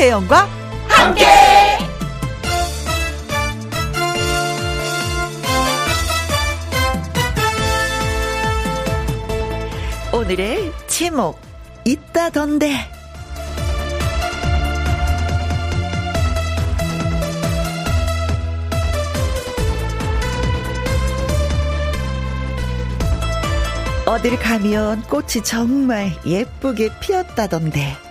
김혜영과 함께. 오늘의 제목 있다던데. 어딜 가면 꽃이 정말 예쁘게 피었다던데.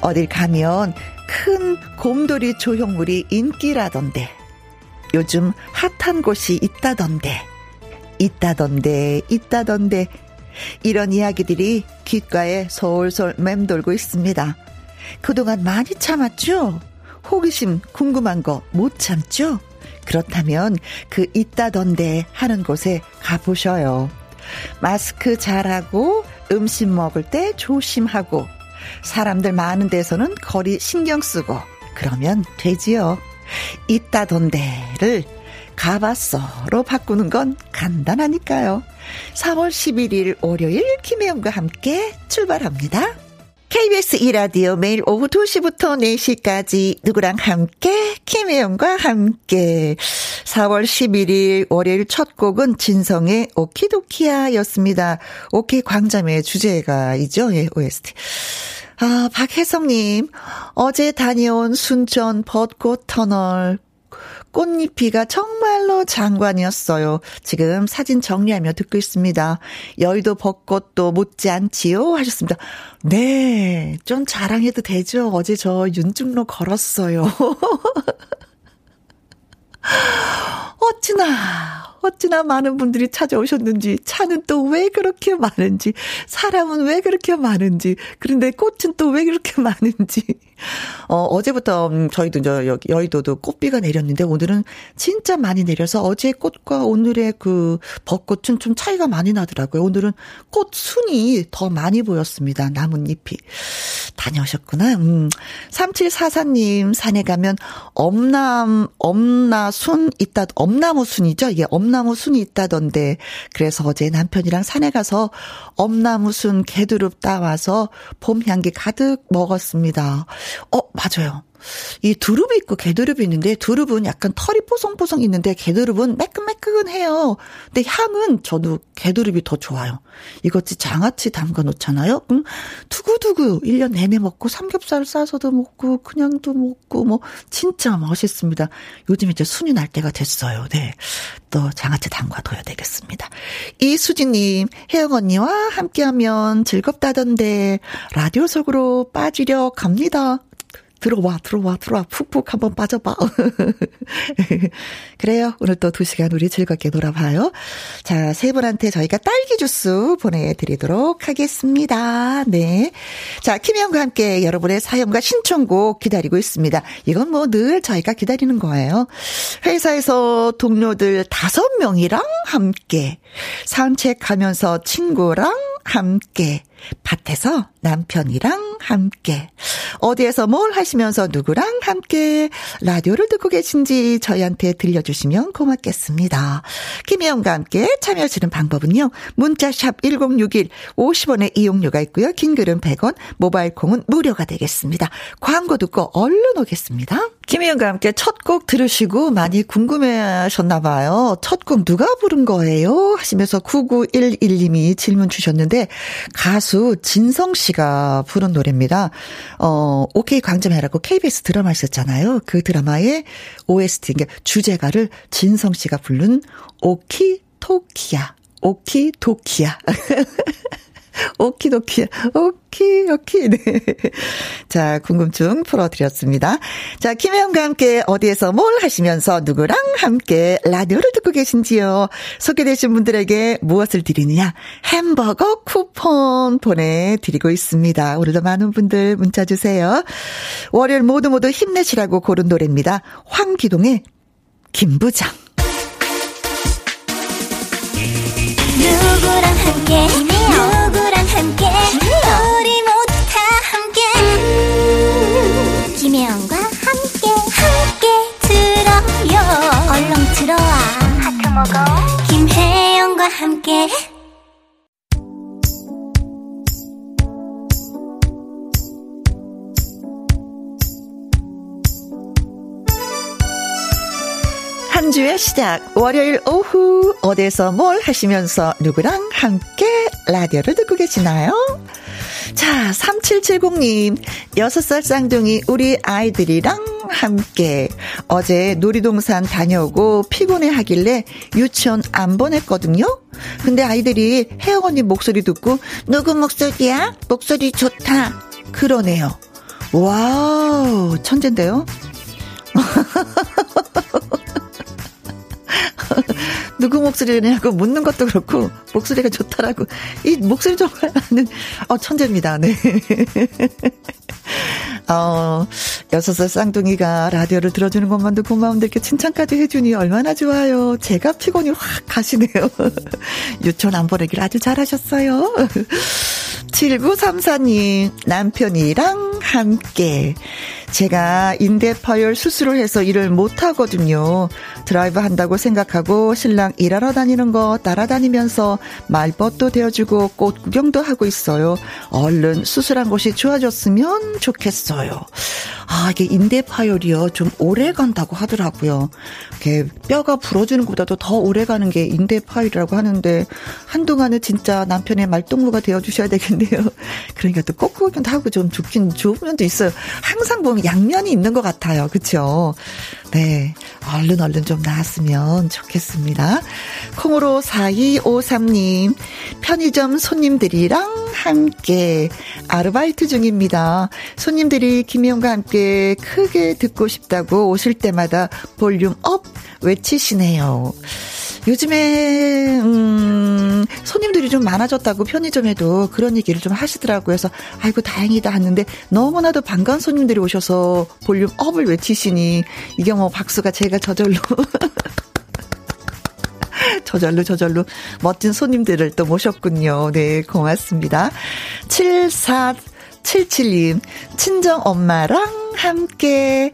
어딜 가면 큰 곰돌이 조형물이 인기라던데. 요즘 핫한 곳이 있다던데. 있다던데, 있다던데. 이런 이야기들이 귓가에 솔솔 맴돌고 있습니다. 그동안 많이 참았죠? 호기심 궁금한 거 못 참죠? 그렇다면 그 있다던데 하는 곳에 가보셔요. 마스크 잘하고 음식 먹을 때 조심하고 사람들 많은 데서는 거리 신경 쓰고 그러면 되지요. 있다던데를 가봤어로 바꾸는 건 간단하니까요. 4월 11일 월요일 김혜영과 함께 출발합니다. KBS 이라디오 매일 오후 2시부터 4시까지 누구랑 함께 김혜영과 함께 4월 11일 월요일 첫 곡은 진성의 오키도키야 였습니다. 오키 광자매 주제가 있죠. 예, OST. 아, 박혜성님, 어제 다녀온 순천 벚꽃 터널 꽃잎이가 정말로 장관이었어요. 지금 사진 정리하며 듣고 있습니다. 여의도 벚꽃도 못지않지요? 하셨습니다. 네, 좀 자랑해도 되죠? 어제 저 윤중로 걸었어요. 어찌나 어찌나 많은 분들이 찾아오셨는지, 차는 또 왜 그렇게 많은지, 사람은 왜 그렇게 많은지, 그런데 꽃은 또 왜 그렇게 많은지. 어, 어제부터 음, 저희도 이제 여기 여의도도 꽃비가 내렸는데 오늘은 진짜 많이 내려서 어제 꽃과 오늘의 그 벚꽃은 좀 차이가 많이 나더라고요. 오늘은 꽃 순이 더 많이 보였습니다. 나뭇잎이. 다녀오셨구나. 음. 3744님 산에 가면 엄남, 엄나순 있다, 엄나무 순이죠? 이게 엄 엄나무 순이 있다던데 그래서 어제 남편이랑 산에 가서 엄나무 순 개두릅 따와서 봄 향기 가득 먹었습니다. 어 맞아요. 이 두릅이 있고 개두릅이 있는데 두릅은 약간 털이 뽀송뽀송 있는데 개두릅은 매끈매끈해요. 근데 향은 저도 개두릅이 더 좋아요. 이것이 장아찌 담가 놓잖아요. 음, 두구두구 1년 내내 먹고 삼겹살 싸서도 먹고 그냥도 먹고 뭐 진짜 맛있습니다. 요즘 이제 순이 날 때가 됐어요. 네. 또 장아찌 담가 둬야 되겠습니다. 이수진 님, 혜영 언니와 함께하면 즐겁다던데 라디오 속으로 빠지려 갑니다. 들어와, 들어와, 들어와. 푹푹 한번 빠져봐. 그래요. 오늘 또 두 시간 우리 즐겁게 놀아봐요. 자, 세 분한테 저희가 딸기 주스 보내드리도록 하겠습니다. 네. 자, 김혜영과 함께 여러분의 사연과 신청곡 기다리고 있습니다. 이건 뭐 늘 저희가 기다리는 거예요. 회사에서 동료들 다섯 명이랑 함께 산책하면서 친구랑 함께 밭에서 남편이랑 함께 어디에서 뭘 하시면서 누구랑 함께 라디오를 듣고 계신지 저희한테 들려주시면 고맙겠습니다. 김혜영과 함께 참여하시는 방법은요. 문자샵 1061 50원의 이용료가 있고요. 긴 글은 100원 모바일 콩은 무료가 되겠습니다. 광고 듣고 얼른 오겠습니다. 김혜영과 함께 첫 곡 들으시고 많이 궁금해 하셨나 봐요. 첫 곡 누가 부른 거예요? 하시면서 9911님이 질문 주셨는데 가수 진성 씨가 부른 노래입니다. 어, OK 광점해라고 KBS 드라마 있었잖아요. 그 드라마의 OST, 그러니까 주제가를 진성 씨가 부른 오키 토키야. 오키 도키야. 오키도키, 오키, 오키, 네. 자, 궁금증 풀어드렸습니다. 자, 김혜영과 함께 어디에서 뭘 하시면서 누구랑 함께 라디오를 듣고 계신지요? 소개되신 분들에게 무엇을 드리느냐? 햄버거 쿠폰 보내드리고 있습니다. 오늘도 많은 분들 문자 주세요. 월요일 모두 모두 힘내시라고 고른 노래입니다. 황기동의 김부장. 누구랑 함께 먹어. 김혜영과 함께. 한 주의 시작. 월요일 오후. 어디에서 뭘 하시면서 누구랑 함께 라디오를 듣고 계시나요? 자, 3770님, 6살 쌍둥이 우리 아이들이랑 함께 어제 놀이동산 다녀오고 피곤해 하길래 유치원 안 보냈거든요? 근데 아이들이 혜영 언니 목소리 듣고 누구 목소리야? 목소리 좋다. 그러네요. wow, 천재인데요? 누구 목소리냐고 묻는 것도 그렇고 목소리가 좋다라고 이 목소리 정말 아는 어 천재입니다. 네. 어, 여섯 살 쌍둥이가 라디오를 들어주는 것만도 고마운데 이렇게 칭찬까지 해주니 얼마나 좋아요. 제가 피곤이 확 가시네요. 유치원 안 보내길 아주 잘하셨어요. 7934님, 남편이랑 함께. 제가 인대파열 수술을 해서 일을 못 하거든요. 드라이브 한다고 생각하고 신랑 일하러 다니는 거 따라다니면서 말벗도 되어주고 꽃 구경도 하고 있어요. 얼른 수술한 곳이 좋아졌으면 좋겠어요. 아, 이게 인대파열이요. 좀 오래 간다고 하더라고요. 이게 뼈가 부러지는 것보다도 더 오래 가는 게 인대파열이라고 하는데 한동안은 진짜 남편의 말동무가 되어주셔야 되겠네요. 그러니까 또 꽃 구경도 하고 좀 좋긴 좋은 면도 있어요. 항상 보면 양면이 있는 것 같아요. 그쵸? 네. 얼른 얼른 좀 나았으면 좋겠습니다. 콩으로 4253님, 편의점 손님들이랑 함께 아르바이트 중입니다. 손님들이 김희영과 함께 크게 듣고 싶다고 오실 때마다 volume up 외치시네요. 요즘에 음 손님들이 좀 많아졌다고 편의점에도 그런 얘기를 좀 하시더라고요. 그래서 아이고 다행이다 하는데 너무나도 반가운 손님들이 오셔서 볼륨 업을 외치시니 이게 뭐 박수가 제가 저절로 저절로 저절로 멋진 손님들을 또 모셨군요. 네, 고맙습니다. 7477님, 친정 엄마랑 함께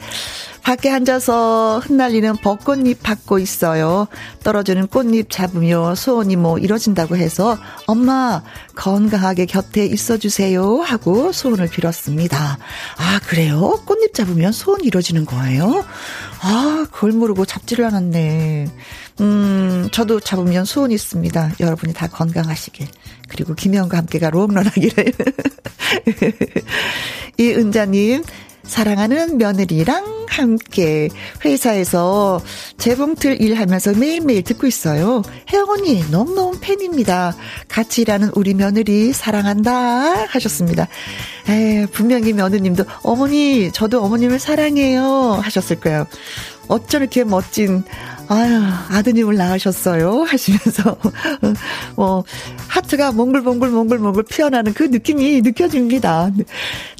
밖에 앉아서 흩날리는 벚꽃잎 받고 있어요. 떨어지는 꽃잎 잡으며 소원이 뭐 이뤄진다고 해서 엄마 건강하게 곁에 있어주세요 하고 소원을 빌었습니다. 아 그래요? 꽃잎 잡으면 소원 이뤄지는 거예요? 아 그걸 모르고 잡지를 않았네. 음 저도 잡으면 소원 있습니다. 여러분이 다 건강하시길 그리고 김영과 함께가 롱런 하기를 이은자님 사랑하는 며느리랑 함께 회사에서 재봉틀 일하면서 매일매일 듣고 있어요. 혜영 언니 너무너무 팬입니다. 같이 일하는 우리 며느리 사랑한다 하셨습니다. 에 분명히 며느님도 어머니 저도 어머님을 사랑해요 하셨을 거예요. 어쩜 이렇게 멋진 아유, 아드님을 낳으셨어요. 하시면서, 뭐, 하트가 몽글몽글 몽글몽글 피어나는 그 느낌이 느껴집니다.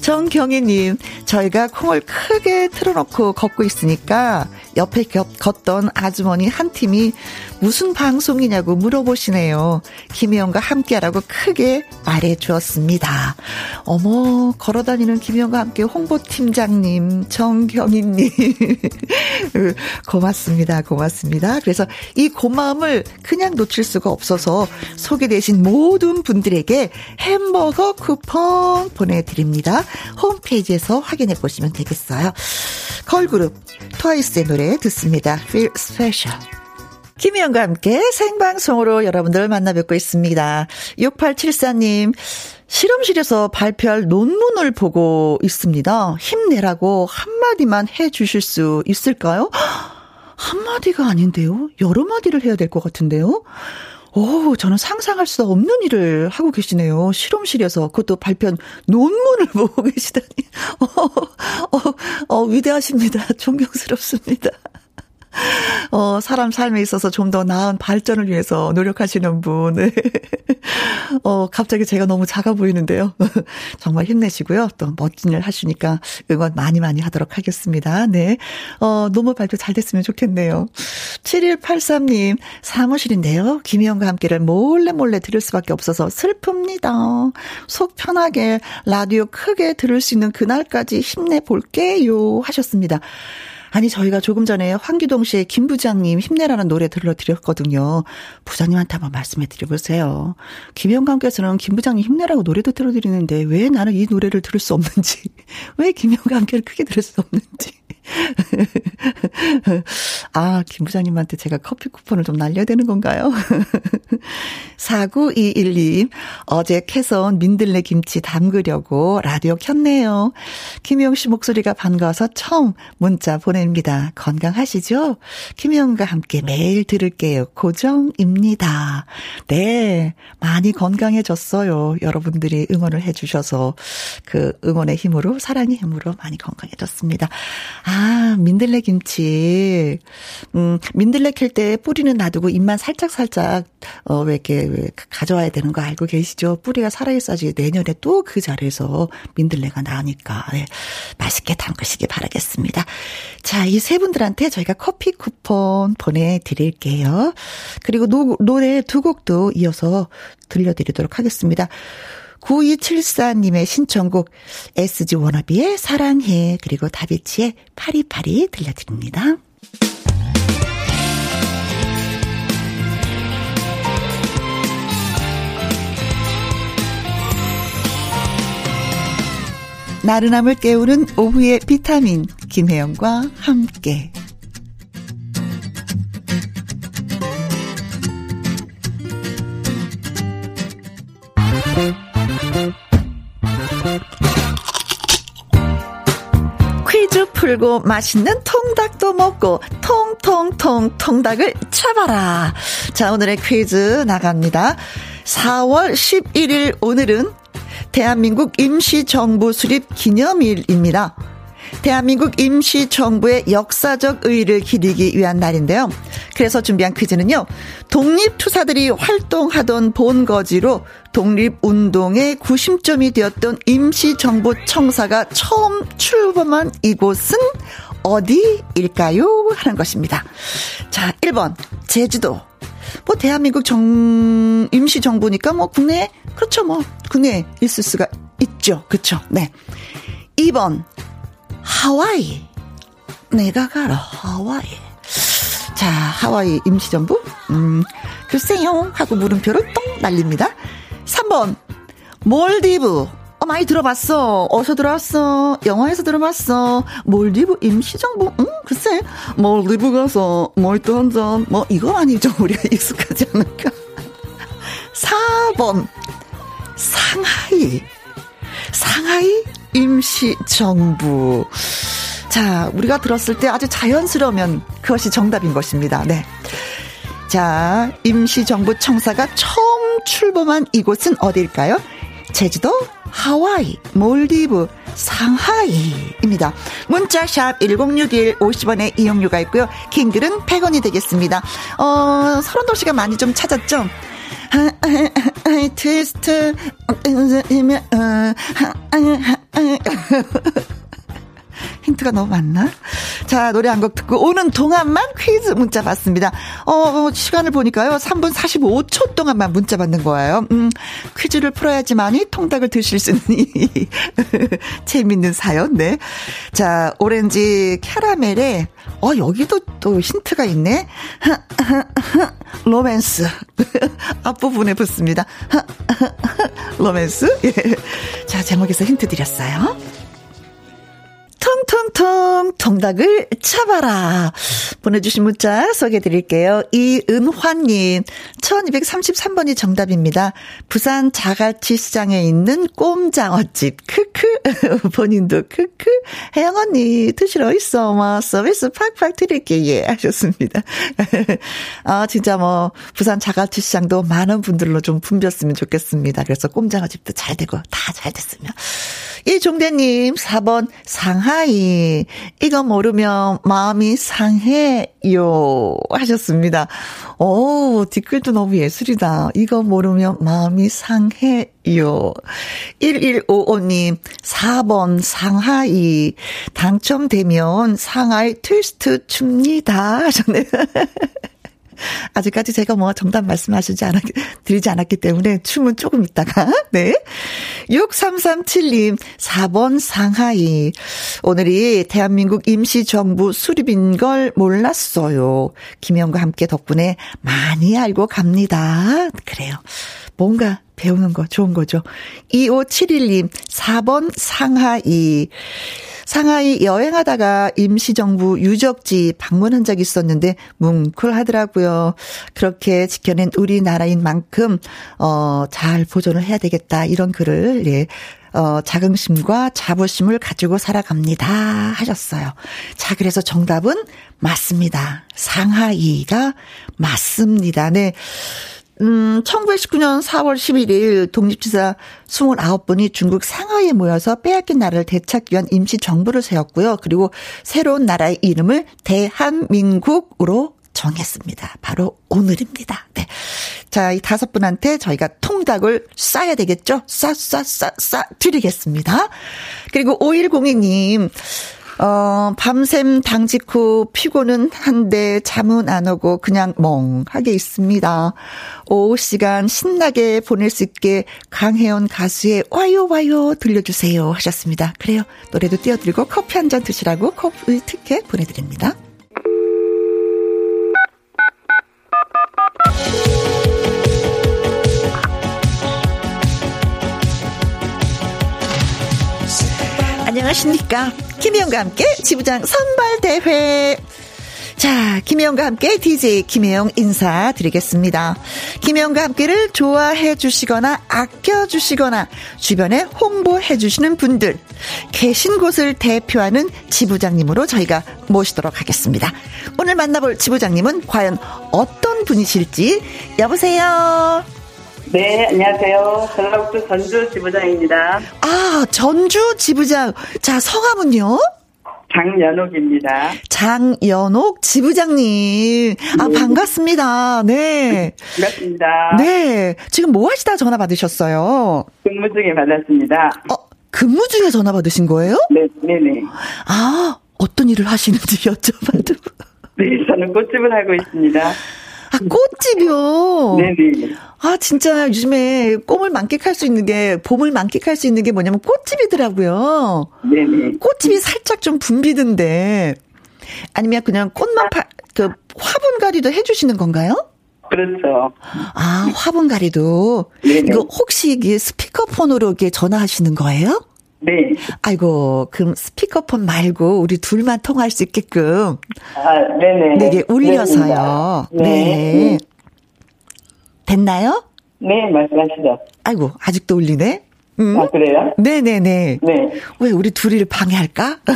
정경희님, 저희가 콩을 크게 틀어놓고 걷고 있으니까 옆에 걷던 아주머니 한 팀이 무슨 방송이냐고 물어보시네요. 김혜영과 함께하라고 크게 말해 주었습니다. 어머, 걸어다니는 김혜영과 함께 홍보팀장님, 정경희님. 고맙습니다. 고맙습니다. 그래서 이 고마움을 그냥 놓칠 수가 없어서 소개되신 모든 분들에게 햄버거 쿠폰 보내드립니다. 홈페이지에서 확인해 보시면 되겠어요. 걸그룹 트와이스의 노래 듣습니다. Feel Special. 김희영과 함께 생방송으로 여러분들 만나 뵙고 있습니다. 6874님, 실험실에서 발표할 논문을 보고 있습니다. 힘내라고 한마디만 해 주실 수 있을까요? 한마디가 아닌데요? 여러 마디를 해야 될 것 같은데요? 오, 저는 상상할 수 없는 일을 하고 계시네요. 실험실에서 그것도 발표한 논문을 보고 계시다니. 어, 어, 어, 위대하십니다. 존경스럽습니다. 어, 사람 삶에 있어서 좀 더 나은 발전을 위해서 노력하시는 분. 어, 갑자기 제가 너무 작아 보이는데요. 정말 힘내시고요. 또 멋진 일 하시니까 응원 많이 많이 하도록 하겠습니다. 네. 어, 너무 발표 잘 됐으면 좋겠네요. 7183님, 사무실인데요. 김희영과 함께를 몰래 몰래 들을 수밖에 없어서 슬픕니다. 속 편하게 라디오 크게 들을 수 있는 그날까지 힘내볼게요. 하셨습니다. 아니 저희가 조금 전에 황기동 씨의 김 부장님 힘내라는 노래 들려드렸거든요. 부장님한테 한번 말씀해 드려보세요. 김영감께서는 김 부장님 힘내라고 노래도 들어드리는데 왜 나는 이 노래를 들을 수 없는지 왜 김영감께를 크게 들을 수 없는지 아, 김 부장님한테 제가 커피 쿠폰을 좀 날려야 되는 건가요? 4921님, 어제 캐선 민들레 김치 담그려고 라디오 켰네요. 김영 씨 목소리가 반가워서 처음 문자 보냅니다. 건강하시죠? 김영과 함께 매일 들을게요. 고정입니다. 네, 많이 건강해졌어요. 여러분들이 응원을 해주셔서 그 응원의 힘으로, 사랑의 힘으로 많이 건강해졌습니다. 아, 민들레 김치. 음, 민들레 캘 때 뿌리는 놔두고 입만 살짝살짝, 어, 왜 이렇게 왜 가져와야 되는 거 알고 계시죠? 뿌리가 살아있어야지 내년에 또 그 자리에서 민들레가 나니까. 네, 맛있게 담그시기 바라겠습니다. 자, 이 세 분들한테 저희가 커피 쿠폰 보내드릴게요. 그리고 노, 노래 두 곡도 이어서 들려드리도록 하겠습니다. 9274님의 신청곡 SG 워너비의 사랑해 그리고 다비치의 파리파리 들려드립니다. 나른함을 깨우는 오후의 비타민 김혜영과 함께 퀴즈 풀고 맛있는 통닭도 먹고 통통통 통닭을 쳐봐라. 자, 오늘의 퀴즈 나갑니다. 4월 11일 오늘은 대한민국 임시정부 수립 기념일입니다. 대한민국 임시정부의 역사적 의의를 기리기 위한 날인데요. 그래서 준비한 퀴즈는요. 독립투사들이 활동하던 본거지로 독립운동의 구심점이 되었던 임시정부 청사가 처음 출범한 이곳은 어디일까요? 하는 것입니다. 자, 1번, 제주도. 뭐, 대한민국 정, 임시 정부니까 뭐, 국내, 그렇죠. 뭐, 국내에 있을 수가 있죠. 그쵸. 네. 2번, 하와이. 내가 가라, 하와이. 자, 하와이 임시정부? 음, 글쎄요. 하고 물음표를 똥 날립니다. 3번, 몰디브. 어, 많이 들어봤어. 어디서 들어왔어? 영화에서 들어봤어. 몰디브 임시정부? 응, 글쎄. 몰디브 가서 몰도 한 잔. 뭐, 이거 아니죠. 우리가 익숙하지 않을까? 4번, 상하이. 상하이 임시정부. 자, 우리가 들었을 때 아주 자연스러우면 그것이 정답인 것입니다. 네. 자, 임시정부 청사가 처음 출범한 이곳은 어디일까요? 제주도, 하와이, 몰디브, 상하이입니다. 문자샵 1061 50원의 이용료가 있고요. 킹글은 100원이 되겠습니다. 어, 서른도 씨가 많이 좀 찾았죠? 트위스트, 힌트가 너무 많나? 자, 노래 한 곡 듣고 오는 동안만 퀴즈 문자 받습니다. 어, 어 시간을 보니까요. 3분 45초 동안만 문자 받는 거예요. 음, 퀴즈를 풀어야지만이 통닭을 드실 수 있는 재밌는 사연, 네. 자, 오렌지 캐러멜에, 어, 여기도 또 힌트가 있네. 로맨스. 앞부분에 붙습니다. 로맨스. 예. 자, 제목에서 힌트 드렸어요. 통통통 통닭을 잡아라. 보내주신 문자 소개해 드릴게요. 이은환님, 1233번이 정답입니다. 부산 자갈치 시장에 있는 꼼장어집. 크크. 본인도 크크. 혜영 언니, 드시러 있어. 뭐, 서비스 팍팍 드릴게. 예, 하셨습니다. 아, 진짜 뭐, 부산 자갈치 시장도 많은 분들로 좀 붐볐으면 좋겠습니다. 그래서 꼼장어집도 잘 되고, 다 잘 됐으면. 이종대님, 4번 상하이. 이거 모르면 마음이 상해요. 하셨습니다. 오, 댓글도 너무 예술이다. 이거 모르면 마음이 상해요. 1155님, 4번 상하이. 당첨되면 상하이 트위스트 춥니다. 하셨네요. 아직까지 제가 뭐 정답 말씀하시지 않았, 드리지 않았기 때문에 춤은 조금 있다가, 네. 6337님, 4번 상하이. 오늘이 대한민국 임시정부 수립인 걸 몰랐어요. 김영과 함께 덕분에 많이 알고 갑니다. 그래요. 뭔가 배우는 거 좋은 거죠. 2571님, 4번 상하이. 상하이 여행하다가 임시정부 유적지 방문한 적이 있었는데 뭉클하더라고요. 그렇게 지켜낸 우리나라인 만큼 어 잘 보존을 해야 되겠다 이런 글을 예. 어, 자긍심과 자부심을 가지고 살아갑니다. 하셨어요. 자, 그래서 정답은 맞습니다. 상하이가 맞습니다. 네. 음, 1919년 4월 11일 독립지사 29분이 중국 상하이에 모여서 빼앗긴 나라를 되찾기 위한 임시 정부를 세웠고요. 그리고 새로운 나라의 이름을 대한민국으로 정했습니다. 바로 오늘입니다. 네. 자, 이 다섯 분한테 저희가 통닭을 쏴야 되겠죠? 쏴, 쏴, 쏴, 쏴 드리겠습니다. 그리고 5102님, 어, 밤샘 당 직 후 피곤은 한데 잠은 안 오고 그냥 멍하게 있습니다. 오후 시간 신나게 보낼 수 있게 강혜원 가수의 와요 와요 들려주세요 하셨습니다. 그래요. 노래도 띄워드리고 커피 한 잔 드시라고 커피 티켓 보내드립니다. 안녕하십니까. 김혜영과 함께 지부장 선발대회. 자, 김혜영과 함께 DJ 김혜영 인사드리겠습니다. 김혜영과 함께를 좋아해 주시거나 아껴 주시거나 주변에 홍보해 주시는 분들 계신 곳을 대표하는 지부장님으로 저희가 모시도록 하겠습니다. 오늘 만나볼 지부장님은 과연 어떤 분이실지 여보세요. 네, 안녕하세요. 전라북도 전주 지부장입니다. 아, 전주 지부장. 자, 성함은요? 장연옥입니다. 장연옥 지부장님. 아, 네. 반갑습니다. 네. 반갑습니다. 네. 지금 뭐 하시다 전화 받으셨어요? 근무 중에 받았습니다. 어, 근무 중에 전화 받으신 거예요? 네, 네네. 아, 어떤 일을 하시는지 여쭤봐도. 네, 저는 꽃집을 하고 있습니다. 아, 꽃집이요? 네네. 아, 진짜 요즘에 꿈을 만끽할 수 있는 게, 봄을 만끽할 수 있는 게 뭐냐면 꽃집이더라고요. 네네. 꽃집이 살짝 좀 붐비던데, 아니면 그냥 꽃만 파, 그, 화분가리도 해주시는 건가요? 그렇죠. 아, 화분가리도. 네네. 이거 혹시 이게 스피커폰으로 이렇게 전화하시는 거예요? 네. 아이고, 그럼 스피커폰 말고 우리 둘만 통할 수 있게끔. 아, 네네. 네, 게 울려서요. 네. 네. 됐나요? 네, 말씀하시죠. 아이고, 아직도 울리네? 음? 아, 그래요? 네네네. 네. 왜 우리 둘이를 방해할까?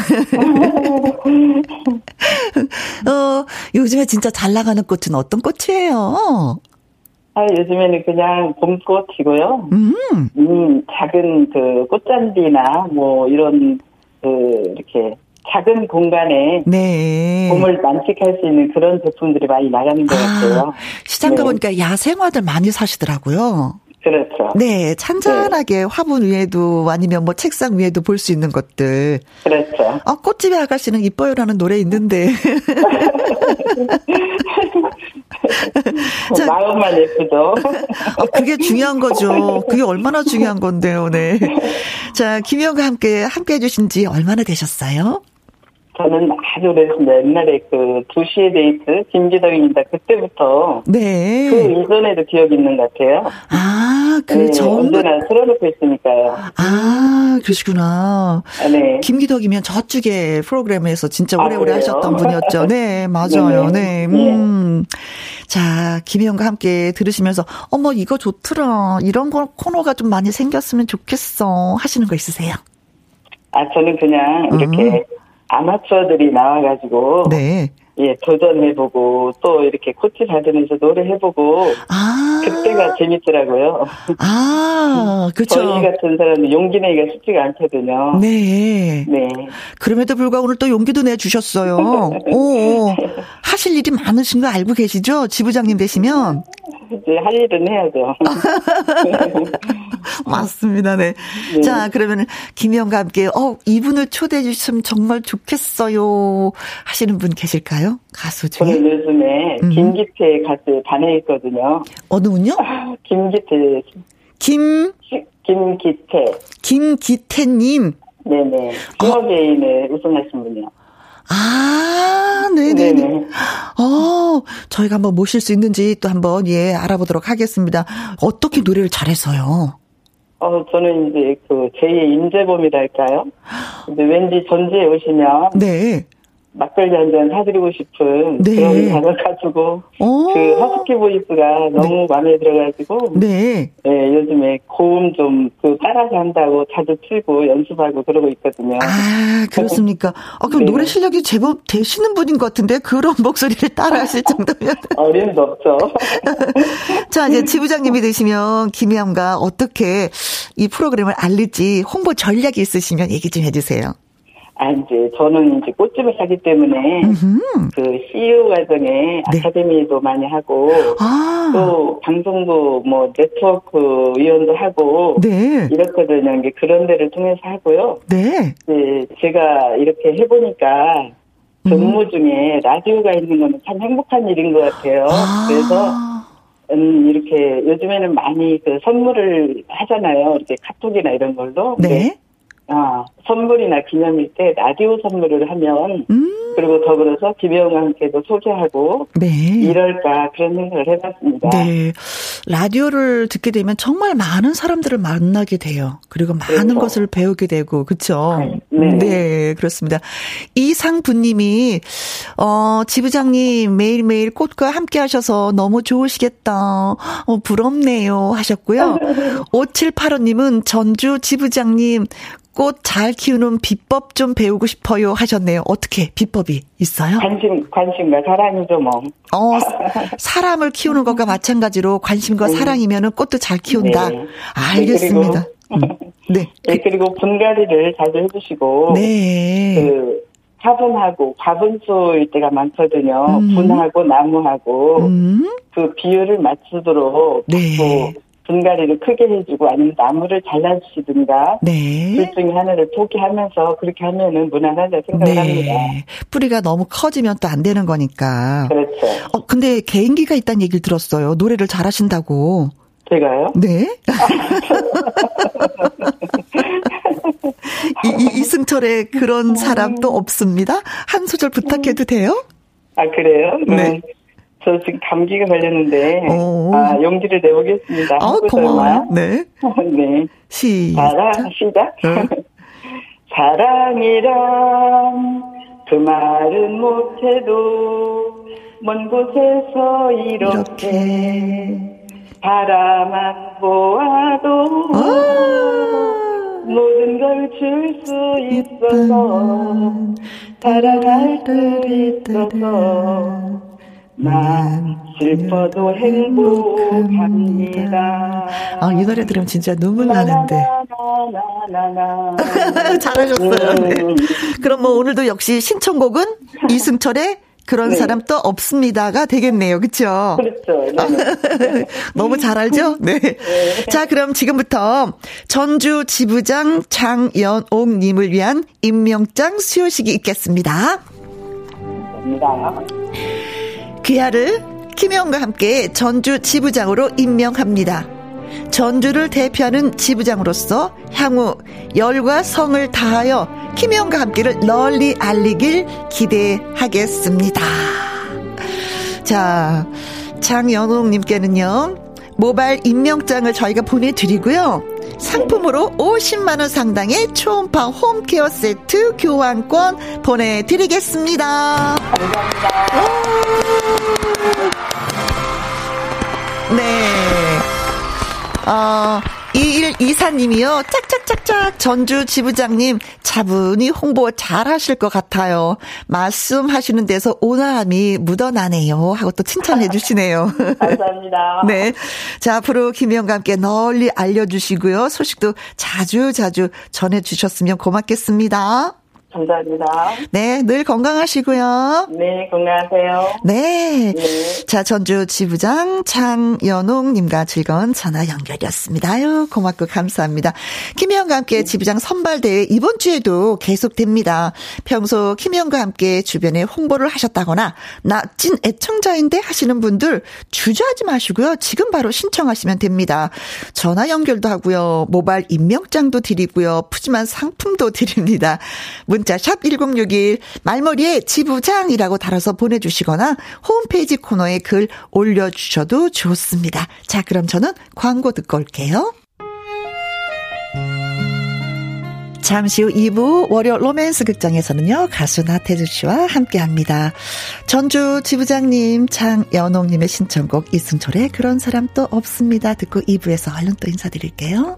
어, 요즘에 진짜 잘 나가는 꽃은 어떤 꽃이에요? 아, 요즘에는 그냥 봄꽃이고요. 음. 음, 작은 그 꽃잔디나 뭐 이런 그 이렇게 작은 공간에 네. 봄을 만끽할 수 있는 그런 제품들이 많이 나가는 것 아, 같아요. 시장 가보니까 네. 야생화들 많이 사시더라고요. 그렇죠. 네, 찬찬하게 네. 화분 위에도 아니면 뭐 책상 위에도 볼 수 있는 것들. 그렇죠. 아, 꽃집의 아가씨는 이뻐요라는 노래 있는데. 자, 마음만 예쁘죠. 어, 그게 중요한 거죠. 그게 얼마나 중요한 건데요, 네. 자, 김희영과 함께, 함께 해주신 지 얼마나 되셨어요? 저는 아주 오래됐습니다. 옛날에 그 2시의 데이트, 김기덕입니다. 그때부터. 네. 그 이전에도 기억이 있는 것 같아요. 아, 그 네, 전. 언제나 틀어놓고 있으니까요. 아, 그러시구나. 아, 네. 김기덕이면 저쪽에 프로그램에서 진짜 오래오래 아, 하셨던 분이었죠. 네, 맞아요. 네. 네. 음. 자, 김혜영과 함께 들으시면서, 어머, 이거 좋더라. 이런 거, 코너가 좀 많이 생겼으면 좋겠어. 하시는 거 있으세요? 아, 저는 그냥 이렇게 음. 아마추어들이 나와가지고 네. 예 도전해보고 또 이렇게 코치 받으면서 노래해보고 아 그때가 재밌더라고요. 아 그렇죠. 저희 같은 사람은 용기 내기가 쉽지가 않거든요. 네. 네. 그럼에도 불구하고 오늘 또 용기도 내주셨어요. 오 하실 일이 많으신 거 알고 계시죠? 지부장님 되시면. 이제 할 일은 해야죠. 맞습니다. 네. 네. 자, 그러면 김희영과 함께 어, 이분을 초대해 주시면 정말 좋겠어요. 하시는 분 계실까요? 가수 중에. 저는 요즘에 음. 김기태 가수에 반해 있거든요. 어느 분요? 김기태. 김 김기태. 김기태님. 네네. 싱어게인에 어. 우승하신 분이요. 아, 네네. 네 어, 저희가 한번 모실 수 있는지 또 한번, 예, 알아보도록 하겠습니다. 어떻게 노래를 잘해서요? 어, 저는 이제 그 제2의 임재범이랄까요? 근데 왠지 전주에 오시면. 네. 막걸리 한 잔 사드리고 싶은 네. 그런 단을 가지고 오. 그 허스키 보이스가 너무 네. 마음에 들어가지고 네. 네 요즘에 고음 좀 그 따라서 한다고 자주 틀고 연습하고 그러고 있거든요. 아 그렇습니까? 어 그럼 네. 노래 실력이 제법 되시는 분인 것 같은데 그런 목소리를 따라하실 정도면 어림도 없죠. 자 이제 지부장님이 되시면 김희영과 어떻게 이 프로그램을 알릴지 홍보 전략이 있으시면 얘기 좀 해주세요. 아, 이제 저는 이제 꽃집을 하기 때문에 음흠. 그 CEO 과정에 네. 아카데미도 많이 하고 아. 또 방송부 뭐 네트워크 위원도 하고 네. 이렇거든요. 이게 그런 데를 통해서 하고요. 네. 네 제가 이렇게 해보니까 근무 음. 중에 라디오가 있는 거는 참 행복한 일인 것 같아요. 아. 그래서 음, 이렇게 요즘에는 많이 그 선물을 하잖아요. 이렇게 카톡이나 이런 걸로. 네. 아, 선물이나 기념일 때 라디오 선물을 하면 음. 그리고 더불어서 김혜영과 함께도 소개하고 네. 이럴까 그런 생각을 해봤습니다. 네. 라디오를 듣게 되면 정말 많은 사람들을 만나게 돼요. 그리고 많은 그렇죠. 것을 배우게 되고 그렇죠. 네. 네. 그렇습니다. 이상부님이 어 지부장님 매일매일 꽃과 함께 하셔서 너무 좋으시겠다. 어 부럽네요 하셨고요. 5785님은 전주 지부장님 꽃 잘 키우는 비법 좀 배우고 싶어요 하셨네요. 어떻게 비법이 있어요? 관심, 관심과 사랑이죠, 뭐. 어, 사람을 키우는 것과 마찬가지로 관심과 네. 사랑이면은 꽃도 잘 키운다. 네. 알겠습니다. 네, 그리고, 음. 네. 네. 그리고 분갈이를 자주 해주시고. 네. 그, 화분하고 화분수일 때가 많거든요. 음. 분하고 나무하고 음. 그 비율을 맞추도록 네. 분갈이를 크게 해주고 아니면 나무를 잘라주시든가 네. 둘 중에 하나를 포기하면서 그렇게 하면은 무난하다 생각을 네. 합니다. 뿌리가 너무 커지면 또 안 되는 거니까. 그렇죠. 어 근데 개인기가 있다는 얘기를 들었어요. 노래를 잘하신다고. 제가요? 네. 이, 이, 이승철의 그런 사람도 없습니다. 한 소절 부탁해도 돼요? 아, 그래요? 네. 음. 저 지금 감기가 걸렸는데 오. 아 용기를 내보겠습니다. 아 고마워요. 네. 네. 시작. 사랑 시작. 네. 사랑이란 그 말은 못해도 먼 곳에서 이렇게, 이렇게. 바라만 보아도 아~ 모든 걸 줄 수 있어서 사랑할 수 있어서 난 슬퍼도 행복합니다. 아, 이 노래 들으면 진짜 눈물 나는데. 잘하셨어요. 네. 그럼 뭐 오늘도 역시 신청곡은 이승철의 그런 네. 사람 또 없습니다가 되겠네요. 그렇죠? 그렇죠. 너무 잘 알죠? 네. 네. 자, 그럼 지금부터 전주 지부장 장연옥 님을 위한 임명장 수요식이 있겠습니다. 감사합니다. 귀하를 김영과 함께 전주 지부장으로 임명합니다. 전주를 대표하는 지부장으로서 향후 열과 성을 다하여 김영과 함께를 널리 알리길 기대하겠습니다. 자, 장연옥님께는요, 모바일 임명장을 저희가 보내드리고요. 상품으로 50만원 상당의 초음파 홈케어 세트 교환권 보내드리겠습니다. 감사합니다. 네. 어, 2124님이요. 짝짝짝짝 전주 지부장님 차분히 홍보 잘 하실 것 같아요. 말씀하시는 데서 온화함이 묻어나네요. 하고 또 칭찬해 주시네요. 감사합니다. 네. 자, 앞으로 김희영과 함께 널리 알려주시고요. 소식도 자주 자주 전해 주셨으면 고맙겠습니다. 감사합니다. 네, 늘 건강하시고요. 네, 건강하세요. 네. 네. 자, 전주 지부장 장연옥님과 즐거운 전화 연결이었습니다. 아유, 고맙고 감사합니다. 김혜영과 함께 지부장 선발대회 이번 주에도 계속됩니다. 평소 김혜영과 함께 주변에 홍보를 하셨다거나 나 찐 애청자인데 하시는 분들 주저하지 마시고요. 지금 바로 신청하시면 됩니다. 전화 연결도 하고요. 모바일 임명장도 드리고요. 푸짐한 상품도 드립니다. 문자 샵 1061 말머리에 지부장이라고 달아서 보내주시거나 홈페이지 코너에 글 올려주셔도 좋습니다. 자, 그럼 저는 광고 듣고 올게요. 잠시 후 2부 월요 로맨스 극장에서는요, 가수 나태주 씨와 함께 합니다. 전주 지부장님, 장연옥님의 신청곡 이승철의 그런 사람 또 없습니다. 듣고 2부에서 얼른 또 인사드릴게요.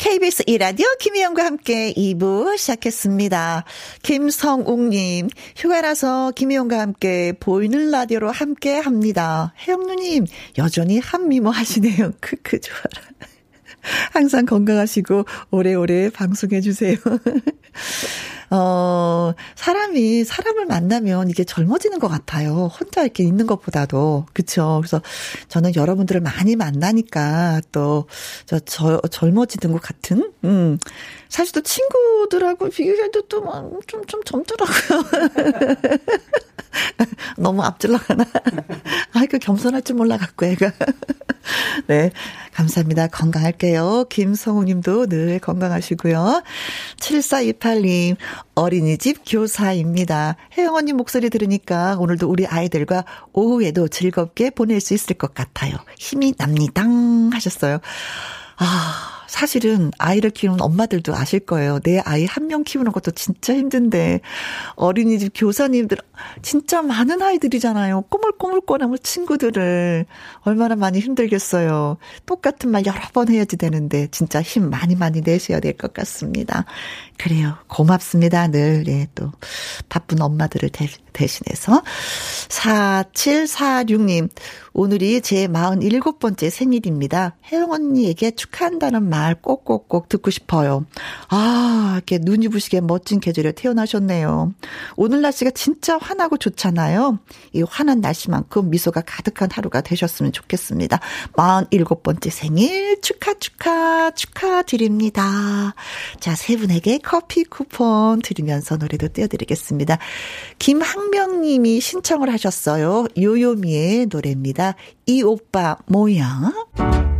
KBS 이라디오 김희영과 함께 2부 시작했습니다. 김성욱님, 휴가라서 김희영과 함께 보이는 라디오로 함께 합니다. 혜영 누님, 여전히 한미모 하시네요. 크크, 좋아라. 항상 건강하시고 오래오래 방송해주세요. 어, 사람이 사람을 만나면 이게 젊어지는 것 같아요. 혼자 이렇게 있는 것보다도. 그쵸. 그래서 저는 여러분들을 많이 만나니까 또, 저, 저, 젊어지는 것 같은, 음. 사실 또 친구들하고 비교해도 또, 뭐 좀, 좀 젊더라고요. 너무 앞질러가나? 아이고, 겸손할 줄 몰라갖고, 애가. 네. 감사합니다. 건강할게요. 김성우 님도 늘 건강하시고요. 7428님, 어린이집 교사입니다. 혜영 언니 목소리 들으니까 오늘도 우리 아이들과 오후에도 즐겁게 보낼 수 있을 것 같아요. 힘이 납니다. 하셨어요. 아, 사실은 아이를 키우는 엄마들도 아실 거예요. 내 아이 한 명 키우는 것도 진짜 힘든데 어린이집 교사님들 진짜 많은 아이들이잖아요. 꼬물꼬물꼬물 친구들을 얼마나 많이 힘들겠어요. 똑같은 말 여러 번 해야지 되는데 진짜 힘 많이 많이 내셔야 될 것 같습니다. 그래요. 고맙습니다. 늘, 예, 또, 바쁜 엄마들을 대, 대신해서. 4746님, 오늘이 제 47번째 생일입니다. 혜영 언니에게 축하한다는 말 꼭꼭꼭 듣고 싶어요. 아, 이렇게 눈이 부시게 멋진 계절에 태어나셨네요. 오늘 날씨가 진짜 환하고 좋잖아요. 이 환한 날씨만큼 미소가 가득한 하루가 되셨으면 좋겠습니다. 47번째 생일 축하, 축하, 축하드립니다. 자, 세 분에게 커피 쿠폰 드리면서 노래도 띄워드리겠습니다. 김학명 님이 신청을 하셨어요. 요요미의 노래입니다. 이 오빠 뭐야?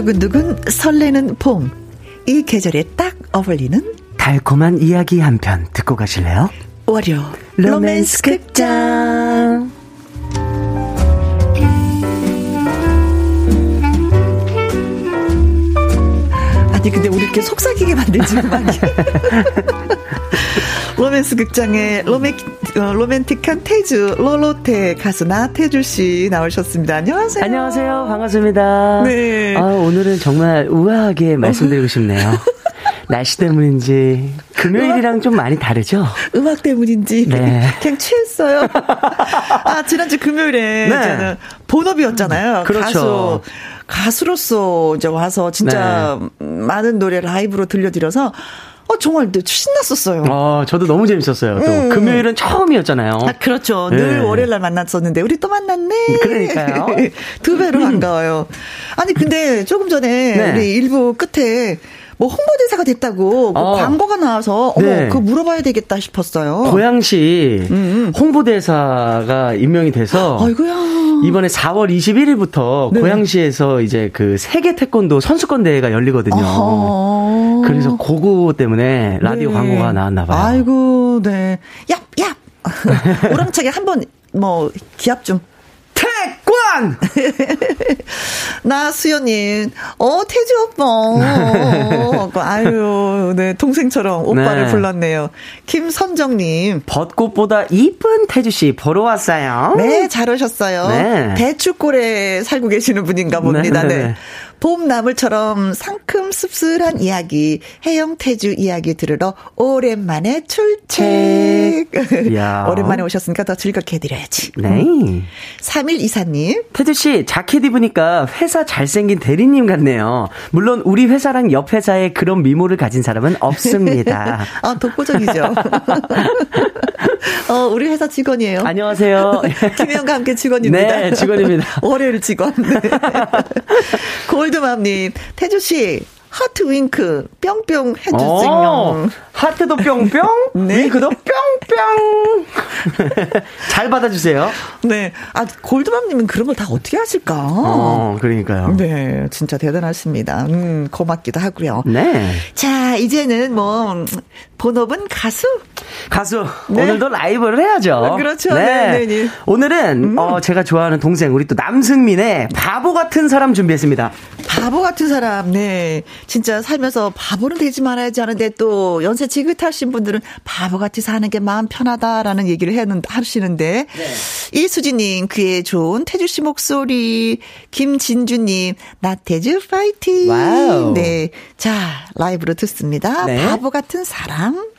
두근두근 설레는 봄. 이 계절에 딱 어울리는 달콤한 이야기 한 편 듣고 가실래요? 월요 로맨스 극장. 아니 근데 우리 이렇게 속삭이게 만들지 음악이. 로맨스 극장의 로맨, 어, 로맨틱한 태주, 로로테 가수 나태주 씨 나오셨습니다. 안녕하세요. 안녕하세요. 반갑습니다. 네. 아, 오늘은 정말 우아하게 말씀드리고 싶네요. 날씨 때문인지 금요일이랑 음악, 좀 많이 다르죠? 음악 때문인지 네. 그냥 취했어요. 아 지난주 금요일에 네. 저는 본업이었잖아요. 그렇죠. 가수 가수로서 이제 와서 진짜 네. 많은 노래 라이브로 들려드려서 어, 정말 신났었어요. 어, 저도 너무 재밌었어요. 또 음. 금요일은 처음이었잖아요. 아, 그렇죠. 네. 늘 월요일 날 만났었는데 우리 또 만났네. 그러니까요. 두 배로 음. 반가워요. 아니 근데 조금 전에 네. 우리 일부 끝에 뭐 홍보대사가 됐다고 뭐 어. 광고가 나와서 어머 네. 그거 물어봐야 되겠다 싶었어요. 고양시 음. 음. 홍보대사가 임명이 돼서 아이고야. 이번에 4월 21일부터 네. 고양시에서 이제 그 세계 태권도 선수권 대회가 열리거든요. 어허. 그래서 그거 때문에 라디오 네. 광고가 나왔나 봐요. 아이고, 네. 얍, 얍! 오랑차게 한번 뭐 기합 좀 태권! 나 수연님, 어, 태주 오빠. 어, 아유, 네, 동생처럼 오빠를 네. 불렀네요. 김선정님. 벚꽃보다 이쁜 태주씨 보러 왔어요. 네, 잘 오셨어요. 네. 대추골에 살고 계시는 분인가 봅니다. 네. 네. 네. 봄나물처럼 상큼 씁쓸한 이야기, 해영태주 이야기 들으러 오랜만에 출첵. 오랜만에 오셨으니까 더 즐겁게 해드려야지. 네. 3일 이사님. 태주씨, 자켓 입으니까 회사 잘생긴 대리님 같네요. 물론 우리 회사랑 옆 회사에 그런 미모를 가진 사람은 없습니다. 아, 독보적이죠. 어, 우리 회사 직원이에요. 안녕하세요. 김혜영과 함께 직원입니다. 네, 직원입니다. 월요일 직원. 네. 골드맘님, 태주씨, 하트 윙크 뿅뿅 해주세요. 어, 하트도 뿅뿅, 네. 윙크도 뿅뿅. 잘 받아주세요. 네, 아 골드맘님은 그런 걸 다 어떻게 하실까? 어, 그러니까요. 네, 진짜 대단하십니다. 음, 고맙기도 하고요. 네. 자, 이제는 뭐 본업은 가수. 가수. 네. 오늘도 라이브를 해야죠. 아, 그렇죠. 네. 네, 네, 네. 오늘은 음. 어, 제가 좋아하는 동생 우리 또 남승민의 바보 같은 사람 준비했습니다. 바보 같은 사람. 네. 진짜 살면서 바보는 되지 말아야지 하는데 또 연세 지긋하신 분들은 바보 같이 사는 게 마음 편하다라는 얘기를 해는 하시는데 네. 이수진님 그의 좋은 태주 씨 목소리 김진주님 나태주 파이팅. wow. 네. 자 라이브로 듣습니다. 네. 바보 같은 사람.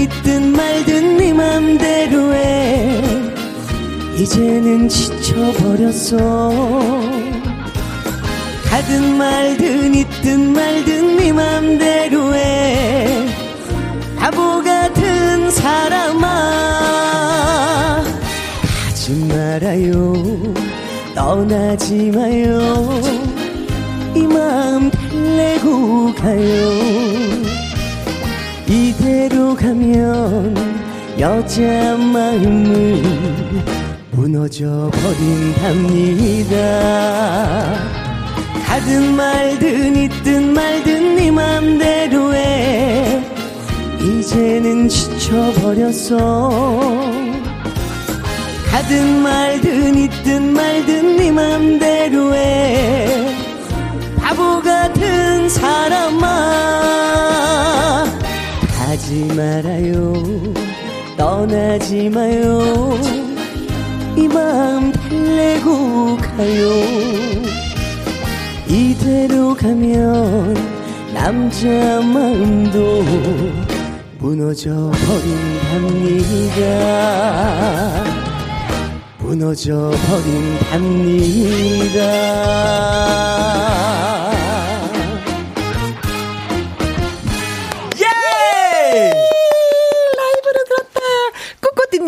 있든 말든 네 맘대로 해. 이제는 지쳐버렸어. 가든 말든 있든 말든 네 맘대로 해. 바보 같은 사람아. 가지 말아요. 떠나지 마요. 이 마음 달래고 가요 가면 여자 마음은 무너져 버린답니다. 가든 말든 있든 말든 네 맘대로 해. 이제는 지쳐버렸어 가든 말든 있든 말든 네 맘대로 해. 바보 같은 사람아 가지 말아요 떠나지 마요 이 마음 달래고 가요 이대로 가면 남자 마음도 무너져 버린답니다. 무너져 버린답니다.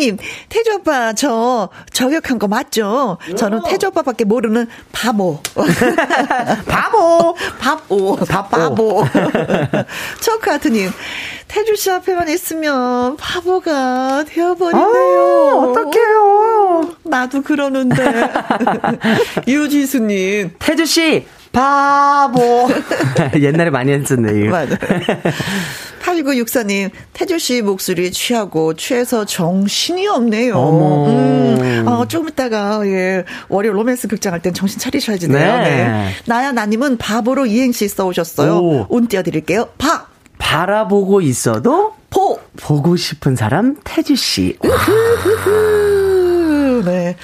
님, 태주 오빠, 저 저격한 거 맞죠? 저는 태주 오빠밖에 모르는 바보. 바보! 바보. 바보. 초크하트 님, 태주 씨 앞에만 있으면 바보가 되어버리네요. 아, 어떡해요. 나도 그러는데. 유지수님. 태주 씨, 바보. 옛날에 많이 했었네, 이거. 맞아. 8964님, 태주씨 목소리 취하고, 취해서 정신이 없네요. 어머. 음, 어, 조금 있다가, 예, 월요 로맨스 극장 할 땐 정신 차리셔야지 돼요. 네. 네. 나야 나님은 바보로 이행시 써오셨어요. 오. 운 띄워드릴게요. 바! 바라보고 있어도, 보! 보고 싶은 사람, 태주씨. 네.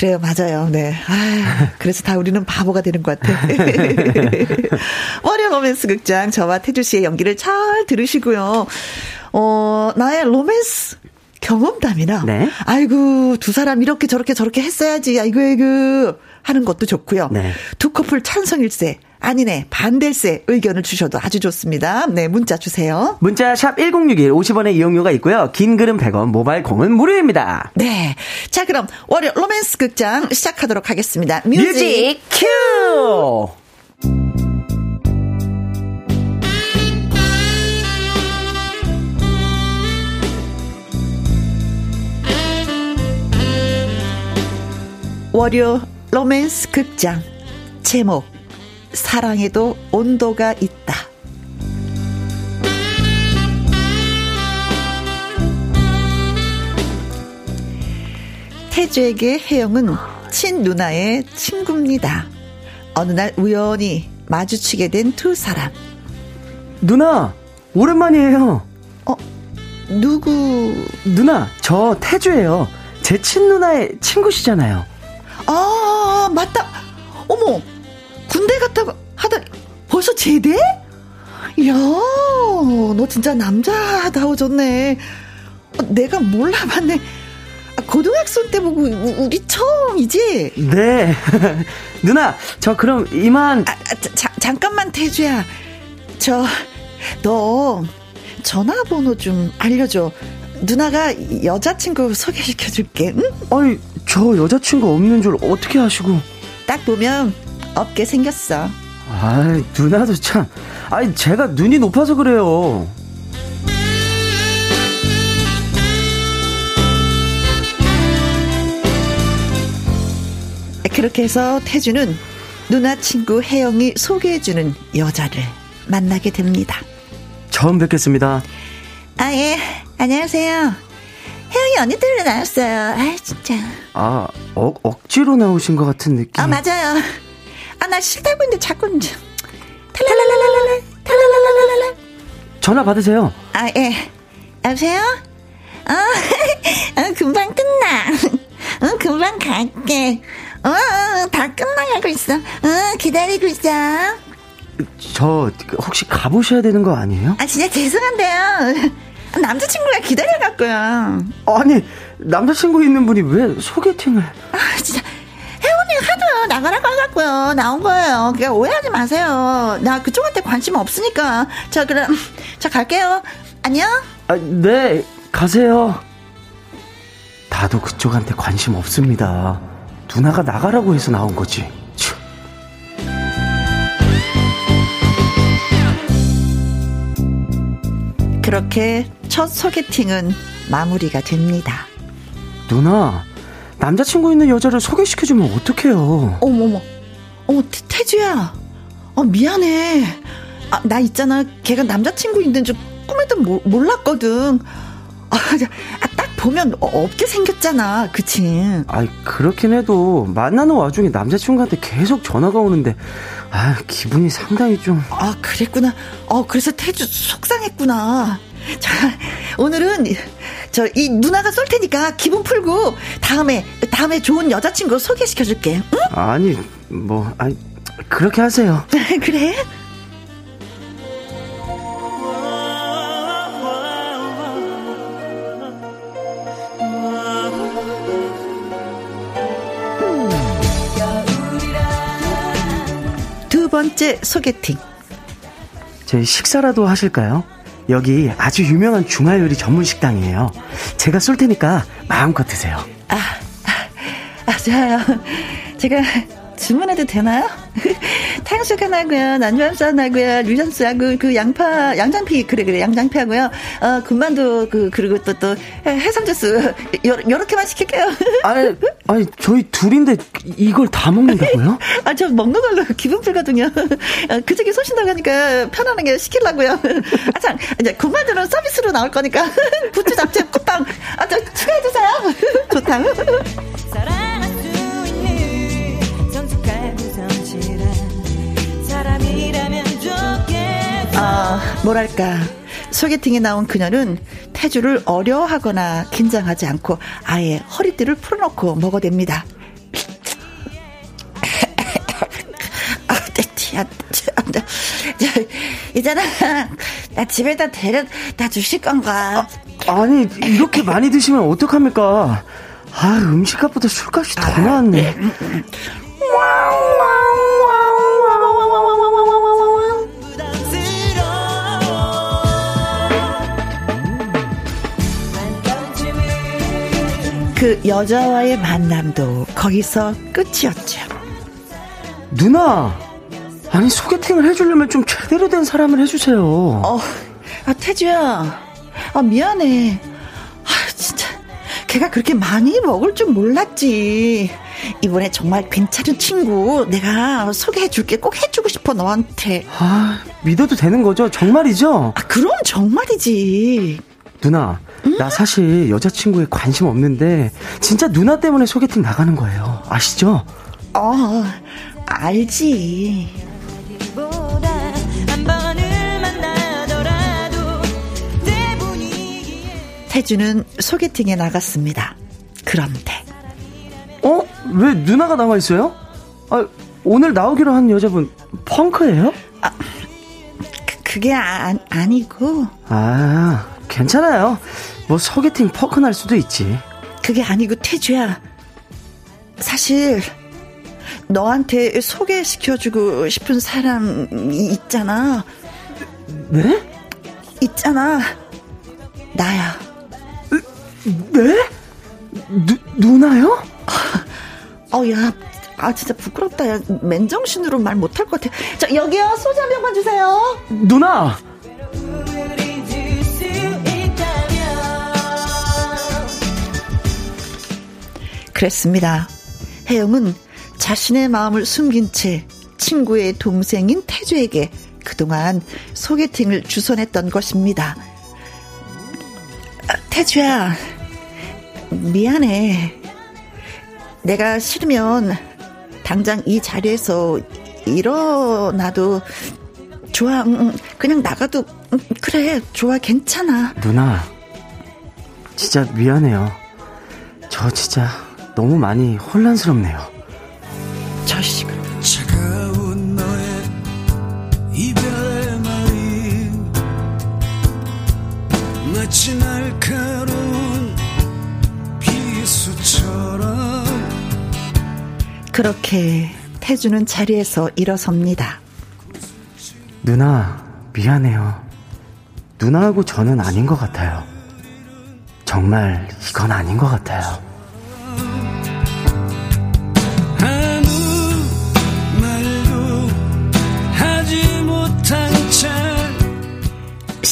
그래요, 맞아요. 네. 아, 그래서 다 우리는 바보가 되는 것 같아. 월요 로맨스 극장 저와 태주 씨의 연기를 잘 들으시고요. 어, 나의 로맨스 경험담이나 네. 아이고 두 사람 이렇게 저렇게 저렇게 했어야지 아이고 아이고 하는 것도 좋고요. 네. 두 커플 찬성일세 아니네 반댈세 의견을 주셔도 아주 좋습니다. 네 문자 주세요. 문자 샵 1061 50원의 이용료가 있고요. 긴 글은 100원 모바일 콩은 무료입니다. 네. 자 그럼 월요 로맨스 극장 시작하도록 하겠습니다. music, music 큐! 월요 로맨스 극장 제목 사랑에도 온도가 있다. 태주에게 혜영은 친누나의 친구입니다. 어느 날 우연히 마주치게 된 두 사람. 누나, 오랜만이에요. 어, 누구? 누나, 저 태주예요. 제 친누나의 친구시잖아요. 아, 맞다. 어머, 군대 갔다 하다 벌써 제대? 이야, 너 진짜 남자다워졌네. 어, 내가 몰라봤네. 아, 고등학생 때 보고 우리 처음이지? 네. 누나, 저 그럼 이만. 아, 아 자, 잠깐만 태주야. 저, 너 전화번호 좀 알려줘. 누나가 여자친구 소개시켜줄게. 응? 아니, 저 여자친구 없는 줄 어떻게 아시고? 딱 보면 없게 생겼어. 아, 누나도 참. 아니, 제가 눈이 높아서 그래요. 그렇게 해서 태주는 누나 친구 혜영이 소개해주는 여자를 만나게 됩니다. 처음 뵙겠습니다. 아, 예. 안녕하세요. 혜영이 언니들로 나왔어요. 아 진짜. 아, 어, 억지로 나오신 것 같은 느낌. 아, 맞아요. 아, 나 싫다고 했는데 자꾸 탈랄랄랄랄랄, 탈랄랄랄랄. 전화 받으세요. 아, 예. 여보세요? 어, 어 금방 끝나. 응, 금방 갈게. 어, 어, 다 끝나가고 있어. 응, 기다리고 있어. 저, 혹시 가보셔야 되는 거 아니에요? 아, 진짜 죄송한데요. 남자친구가 기다려갖고요. 아니, 남자친구 있는 분이 왜 소개팅을. 아, 진짜. 혜원이 하도 나가라고 해갖고요. 나온 거예요. 그냥 오해하지 마세요. 나 그쪽한테 관심 없으니까. 자, 그럼, 자, 갈게요. 안녕? 아, 네, 가세요. 나도 그쪽한테 관심 없습니다. 누나가 나가라고 해서 나온 거지. 그렇게 첫 소개팅은 마무리가 됩니다. 누나, 남자친구 있는 여자를 소개시켜주면 어떡해요? 어머머, 어머, 태주야. 어, 미안해. 아, 나 있잖아. 걔가 남자친구 있는 줄 꿈에도 모, 몰랐거든. 아, 아, 딱 보면 없게 생겼잖아. 그치? 아 그렇긴 해도 만나는 와중에 남자친구한테 계속 전화가 오는데, 아, 기분이 상당히 좀. 아, 그랬구나. 어, 그래서 태주 속상했구나. 자, 오늘은 저 이 누나가 쏠 테니까 기분 풀고 다음에 다음에 좋은 여자친구 소개시켜 줄게. 응? 아니, 뭐 아니 그렇게 하세요. 그래? 두 번째 소개팅. 저희 식사라도 하실까요? 여기 아주 유명한 중화 요리 전문 식당이에요. 제가 쏠 테니까 마음껏 드세요. 아, 아, 아 좋아요. 제가 주문해도 되나요? 탕수육 하나고요, 난주함수 하나고요, 류전수하고 그 양파, 양장피 그래 그래 양장피하고요. 어 군만두 그 그리고 또 또 해삼 주스 요렇게만 시킬게요. 아니 아니 저희 둘인데 이걸 다 먹는다고요? 아 저 먹는 걸로 기분 풀거든요. 어, 그저께 쏘신다고 하니까 편안하게 시키려고요. 아참 이제 군만두는 서비스로 나올 거니까 부추 잡채 꽃빵 아저 추가해 주세요. 좋다. 아, 뭐랄까. 소개팅에 나온 그녀는 태주를 어려워하거나 긴장하지 않고 아예 허리띠를 풀어놓고 먹어댑니다. 아, 야, 이잖아. 나 집에다 데려다 주실 건가? 아, 니 이렇게 많이 드시면 어떡합니까? 아, 음식값보다 술값이 더 나왔네. 그 여자와의 만남도 거기서 끝이었죠. 누나, 아니 소개팅을 해주려면 좀 제대로 된 사람을 해주세요. 어, 아 태주야, 아 미안해. 아 진짜, 걔가 그렇게 많이 먹을 줄 몰랐지. 이번에 정말 괜찮은 친구 내가 소개해줄게 꼭 해주고 싶어 너한테. 아 믿어도 되는 거죠? 정말이죠? 아 그럼 정말이지. 누나, 음? 나 사실 여자친구에 관심 없는데 진짜 누나 때문에 소개팅 나가는 거예요. 아시죠? 어, 알지. 태주는 소개팅에 나갔습니다. 그런데 어? 왜 누나가 나와 있어요? 아, 오늘 나오기로 한 여자분 펑크예요? 아, 그, 그게 아, 아니고. 아, 괜찮아요. 뭐 소개팅 펑크 날 수도 있지. 그게 아니고 태주야. 사실 너한테 소개시켜주고 싶은 사람이 있잖아. 네? 있잖아. 나야. 네? 누, 누나요? 어, 야, 아, 진짜 부끄럽다. 야, 맨정신으로 말 못할 것 같아. 자, 여기요. 소주 한 병만 주세요. 누나! 그랬습니다. 혜영은 자신의 마음을 숨긴 채 친구의 동생인 태주에게 그동안 소개팅을 주선했던 것입니다. 아, 태주야, 미안해. 내가 싫으면 당장 이 자리에서 일어나도 좋아. 그냥 나가도 그래. 좋아. 괜찮아. 누나, 진짜 미안해요. 저 진짜 너무 많이 혼란스럽네요. 자식을. 차가운 너의 이별의 말이 마치 날카로운 비수처럼 그렇게 태주는 자리에서 일어섭니다. 누나, 미안해요. 누나하고 저는 아닌 것 같아요. 정말 이건 아닌 것 같아요.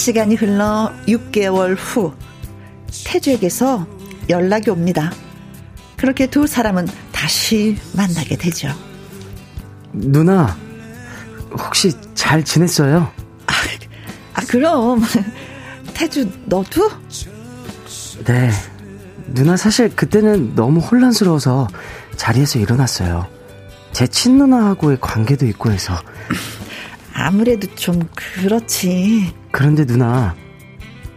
시간이 흘러 6개월 후 태주에게서 연락이 옵니다. 그렇게 두 사람은 다시 만나게 되죠. 누나, 혹시 잘 지냈어요? 아, 아 그럼 태주 너도? 네. 누나 사실 그때는 너무 혼란스러워서 자리에서 일어났어요. 제 친누나하고의 관계도 있고 해서. 아무래도 좀 그렇지. 그런데 누나,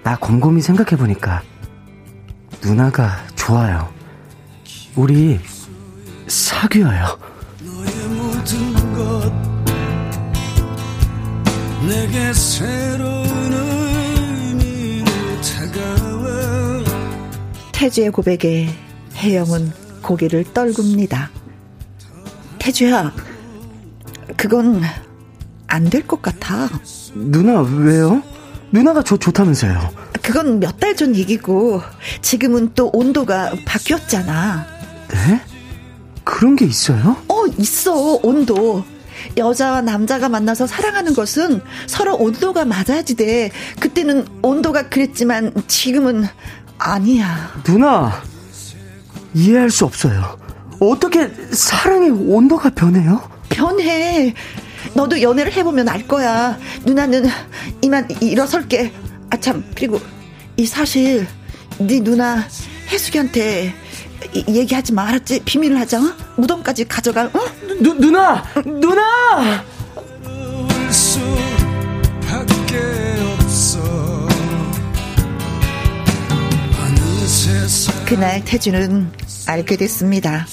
나 곰곰이 생각해보니까 누나가 좋아요. 우리 사귀어요. 내게 새로운 의미로 다가와 태주의 고백에 혜영은 고개를 떨굽니다. 태주야, 그건 안 될 것 같아. 누나, 왜요? 누나가 저 좋다면서요. 그건 몇 달 전 얘기고, 지금은 또 온도가 바뀌었잖아. 네? 그런 게 있어요? 어, 있어, 온도. 여자와 남자가 만나서 사랑하는 것은 서로 온도가 맞아야지 돼. 그때는 온도가 그랬지만 지금은 아니야. 누나, 이해할 수 없어요. 어떻게 사랑의 온도가 변해요? 변해. 너도 연애를 해보면 알 거야. 누나는 이만 일어설게. 아, 참, 그리고 이 사실, 네 누나 혜숙이한테 얘기하지 마, 알았지? 비밀을 하자, 어? 무덤까지 가져갈, 어? 누, 누나! 누나! 그날 태주는 알게 됐습니다.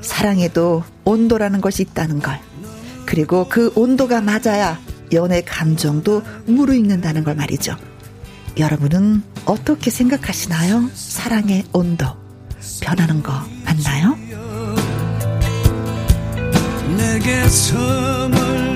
사랑에도 온도라는 것이 있다는 걸. 그리고 그 온도가 맞아야 연애 감정도 무르익는다는 걸 말이죠. 여러분은 어떻게 생각하시나요? 사랑의 온도. 변하는 거 맞나요? 내게서 멀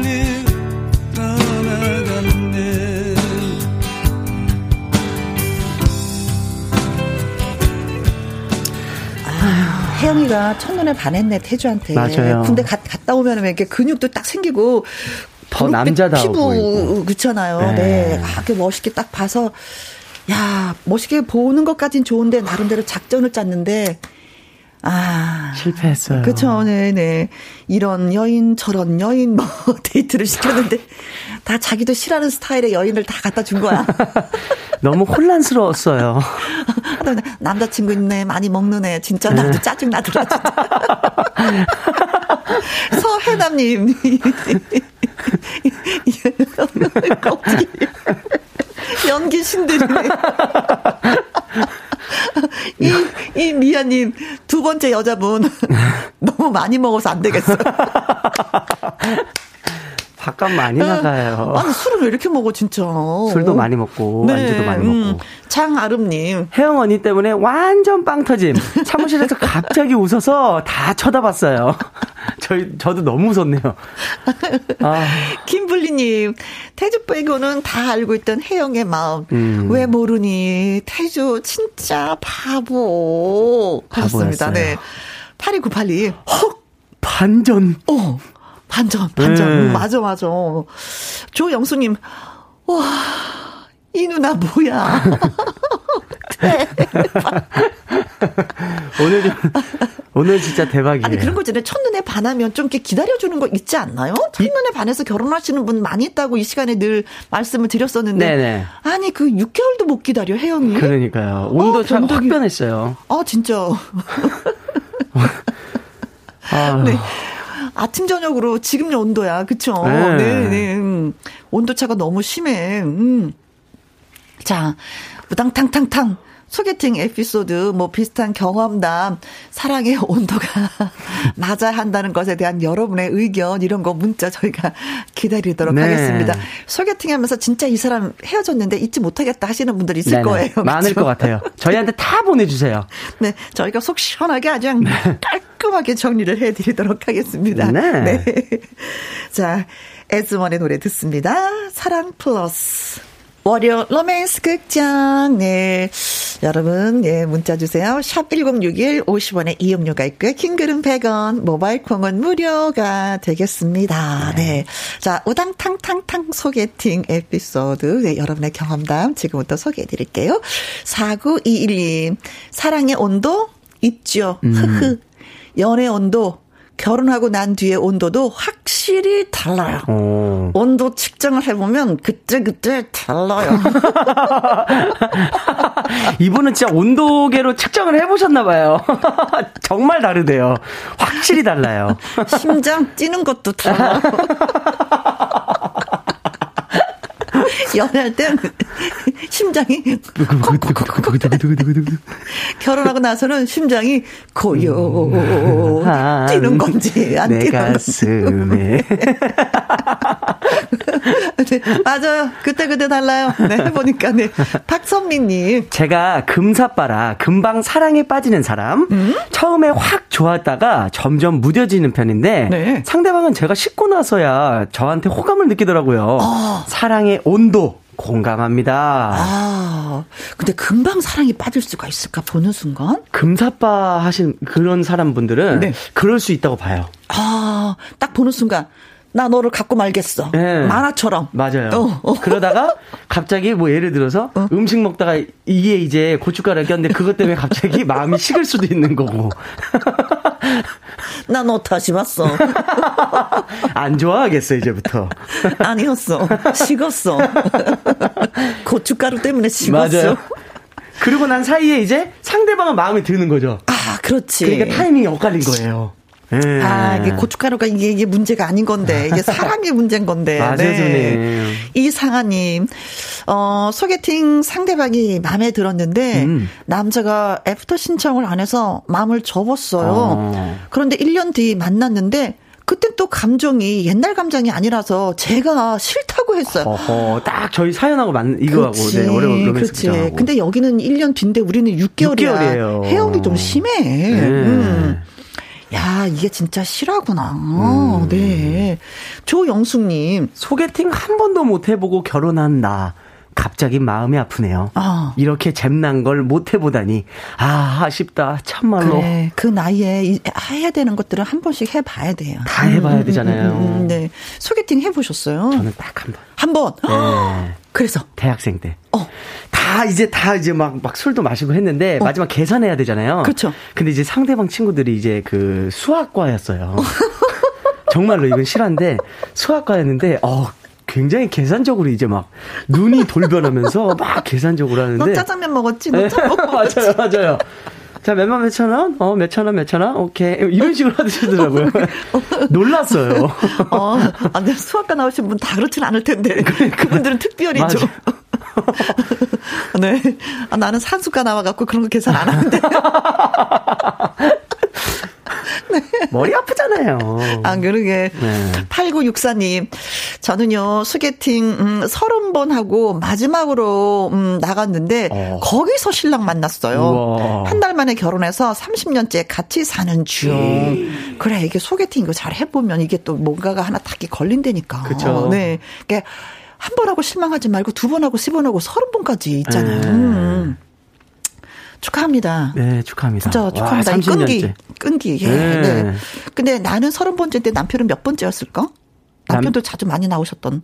혜영이가 첫눈에 반했네 태주한테. 맞아요. 군대 가, 갔다 오면 이렇게 근육도 딱 생기고 더 남자다워 피부 보이고. 그렇잖아요. 네. 네. 아, 그 멋있게 딱 봐서 야 멋있게 보는 것까진 좋은데 나름대로 작전을 짰는데 아. 실패했어요. 그쵸, 네네. 이런 여인, 저런 여인, 뭐, 데이트를 시켰는데, 다 자기도 싫어하는 스타일의 여인을 다 갖다 준 거야. 너무 혼란스러웠어요. 남자친구 있네, 많이 먹는 애. 진짜 나도 네. 짜증나더라, 진짜. 서해남님. 연기 신들이네. 이, 이 미아님, 두 번째 여자분. 너무 많이 먹어서 안 되겠어. 밥값 많이 나가요. 아니, 술을 왜 이렇게 먹어, 진짜. 술도 많이 먹고, 네. 안주도 많이 먹고. 음, 장아름님. 혜영 언니 때문에 완전 빵 터짐. 사무실에서 갑자기 웃어서 다 쳐다봤어요. 저희, 저도 너무 웃었네요. 아. 김블리님, 태주 빼고는 다 알고 있던 혜영의 마음. 음. 왜 모르니? 태주 진짜 바보. 하셨습니다. 네. 8298님, 헉! 반전. 어. 반전, 반전. 네. 음, 맞아, 맞아. 조영수님, 와, 이 누나 뭐야. 네. 오늘 좀, 오늘 진짜 대박이에요. 아니, 그런 거 있잖아요. 첫눈에 반하면 좀 이렇게 기다려주는 거 있지 않나요? 첫눈에 반해서 결혼하시는 분 많이 있다고 이 시간에 늘 말씀을 드렸었는데. 네네. 아니, 그 6개월도 못 기다려, 혜영이. 그러니까요. 온도 어, 차가 확 변했어요. 아, 진짜. 아. 네. 아침 저녁으로 지금 온도야. 그쵸? 네. 네, 네. 음. 온도 차가 너무 심해. 음. 자, 우당탕탕탕. 소개팅 에피소드, 뭐 비슷한 경험담, 사랑의 온도가 맞아 한다는 것에 대한 여러분의 의견, 이런 거 문자 저희가 기다리도록 네. 하겠습니다. 소개팅 하면서 진짜 이 사람 헤어졌는데 잊지 못하겠다 하시는 분들 있을 네네. 거예요. 많을 그렇죠? 것 같아요. 저희한테 다 보내주세요. 네. 저희가 속 시원하게 아주 네. 깔끔하게 정리를 해드리도록 하겠습니다. 네. 네. 자, 애즈원의 노래 듣습니다. 사랑 플러스. 월요 로맨스 극장. 네. 여러분, 예, 문자 주세요. 샵 1061 50원의 이용료가 있고요. 긴 글은 100원, 모바일 콩은 무료가 되겠습니다. 네. 네. 자, 우당탕탕탕 소개팅 에피소드. 네, 여러분의 경험담 지금부터 소개해 드릴게요. 4921님. 사랑의 온도 있죠. 음. 흐흐. 연애 온도 결혼하고 난 뒤에 온도도 확실히 달라요. 오. 어. 온도 측정을 해보면 그때 그때 달라요. 이분은 진짜 온도계로 측정을 해보셨나봐요. 정말 다르대요. 확실히 달라요. 심장 뛰는 것도 달라요. 연애할 땐 심장이 결혼하고 나서는 심장이 고요 뛰는 건지 안 뛰는 가슴에 네, 맞아요. 그때 그때 달라요. 네, 해보니까 네. 박선미님. 제가 금사빠라 금방 사랑에 빠지는 사람. 음? 처음에 확 좋았다가 점점 무뎌지는 편인데 네. 상대방은 제가 씻고 나서야 저한테 호감을 느끼더라고요. 어. 사랑의 온도 공감합니다. 아, 근데 금방 사랑에 빠질 수가 있을까 보는 순간? 금사빠 하신 그런 사람 분들은 네. 그럴 수 있다고 봐요. 아, 딱 보는 순간 나 너를 갖고 말겠어. 네. 만화처럼. 맞아요. 어, 어. 그러다가 갑자기 뭐 예를 들어서 어? 음식 먹다가 이게 이제 고춧가루 꼈는데 그것 때문에 갑자기 마음이 식을 수도 있는 거고. 나너 다시 봤어. 안 좋아하겠어, 이제부터. 아니었어. 식었어. 고춧가루 때문에 식었어. 맞아요. 그리고 난 사이에 이제 상대방은 마음에 드는 거죠. 아, 그렇지. 그러니까 타이밍이 엇갈린 거예요. 네. 아, 이게 고춧가루가 이게, 이게 문제가 아닌 건데, 이게 사람이 문제인 건데. 맞아요, 네. 이상아님, 어, 소개팅 상대방이 마음에 들었는데, 음. 남자가 after 신청을 안 해서 마음을 접었어요. 어. 그런데 1년 뒤 만났는데, 그때 또 감정이 옛날 감정이 아니라서 제가 싫다고 했어요. 어허, 딱 저희 사연하고 맞는 이거하고 네, 어려운 그렇지. 근데 여기는 1년 뒤인데 우리는 6개월이야. 6개월이에요. 해영이 좀 심해. 네. 음. 야, 이게 진짜 실화구나. 음. 네. 조영숙님. 소개팅 한 번도 못 해보고 결혼한 나. 갑자기 마음이 아프네요. 어. 이렇게 잼난 걸 못 해보다니. 아, 아쉽다. 참말로. 그래, 그 나이에 해야 되는 것들은 한 번씩 해봐야 돼요. 다 해봐야 되잖아요. 음, 음, 음, 네. 소개팅 해보셨어요? 저는 딱 한 번. 한 번? 네. 그래서? 대학생 때. 어. 다 이제 다 이제 막, 막 술도 마시고 했는데, 어. 마지막 계산해야 되잖아요. 그렇죠. 근데 이제 상대방 친구들이 이제 그 수학과였어요. 정말로 이건 실화인데, 수학과였는데, 어, 굉장히 계산적으로 이제 막 눈이 돌변하면서 막 계산적으로 하는데. 너 짜장면 먹었지? 너 짜장면 먹었지? 맞아요, 맞아요. 자, 몇만 몇천 원? 어, 몇천 원, 몇천 원? 오케이. 이런 식으로 하시더라고요. 놀랐어요. 어, 아, 근 수학과 나오신 분 다 그렇진 않을 텐데. 그분들은 특별히죠. 네. 아, 나는 산수과 나와갖고 그런 거 계산 안 하는데. 네. 머리 아프잖아요. 아, 그러게. 네. 8964님, 저는요, 소개팅, 음, 30번 하고 마지막으로, 음, 나갔는데, 어. 거기서 신랑 만났어요. 한 달 만에 결혼해서 30년째 같이 사는 중. 음. 그래, 이게 소개팅 이거 잘 해보면 이게 또 뭔가가 하나 딱히 걸린다니까. 그쵸. 네. 그러니까 한번 하고 실망하지 말고 두 번 하고 세 번 하고 서른 번까지 있잖아요. 네. 음. 축하합니다. 네, 축하합니다. 진짜 축하합니다. 와, 끈기, 끈기. 예, 네. 네. 근데 나는 서른 번째인데 남편은 몇 번째였을까? 남편도 남... 자주 많이 나오셨던.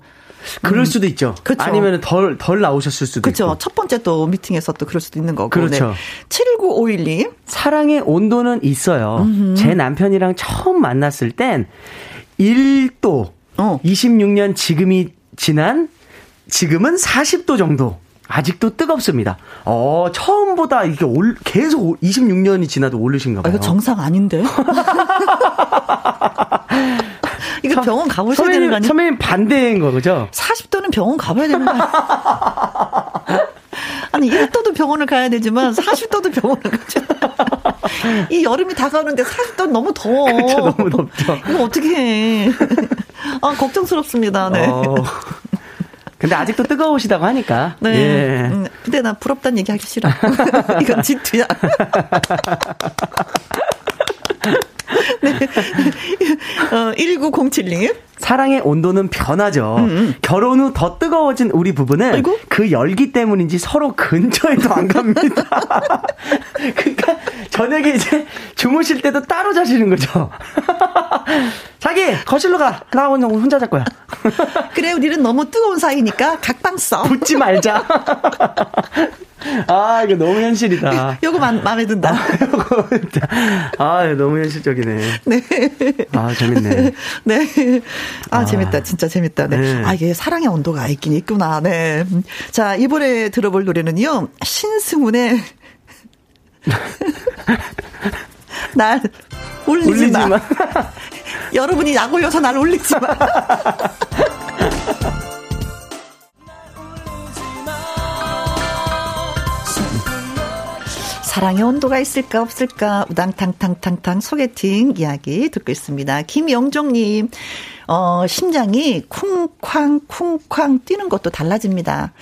그럴 음. 수도 있죠. 그렇죠. 아니면 덜, 덜 나오셨을 수도 그렇죠. 있고. 첫 번째 또 미팅에서 또 그럴 수도 있는 거고. 그렇죠. 네. 79512. 사랑의 온도는 있어요. 음흠. 제 남편이랑 처음 만났을 땐 1도, 어. 26년 지금이 지난 지금은 40도 정도. 아직도 뜨겁습니다. 어, 처음보다 이게 올, 계속 26년이 지나도 오르신가 봐요. 아, 이거 정상 아닌데? 이거 병원 가보셔야 선배님, 되는 거 아니에요? 선배님 반대인 거죠? 40도는 병원 가봐야 되는 거 아니에요? 아니 아니 1도도 병원을 가야 되지만 40도도 병원을 가죠. 이 여름이 다가오는데 40도 너무 더워. 그렇죠, 너무 덥죠. 이거 어떻게 해? 아 걱정스럽습니다. 네. 어. 근데 아직도 뜨거우시다고 하니까. 네. 예. 음, 근데 나 부럽다는 얘기 하기 싫어. 이건 질투야. 네. 어, 1907님. 사랑의 온도는 변하죠. 음, 음. 결혼 후 더 뜨거워진 우리 부부는 아이고? 그 열기 때문인지 서로 근처에도 안 갑니다. 그러니까 저녁에 이제 주무실 때도 따로 자시는 거죠. 자기 거실로 가. 나 오늘 혼자 잘 거야. 그래 우리는 너무 뜨거운 사이니까 각방 써. 붙지 말자. 아, 이거 너무 현실이다. 요거 마, 마음에 든다. 아, 아, 너무 현실적이네. 네. 아, 재밌네. 네. 아, 아, 재밌다. 진짜 재밌다. 네. 네. 아, 이게 사랑의 온도가 있긴 있구나. 네. 자, 이번에 들어볼 노래는요. 신승훈의 날 울리지, 울리지 마. 마. 여러분이 약 올려서 날 울리지 마. 사랑의 온도가 있을까 없을까 우당탕탕탕탕 소개팅 이야기 듣고 있습니다. 김영종님 어, 심장이 쿵쾅 쿵쾅 뛰는 것도 달라집니다.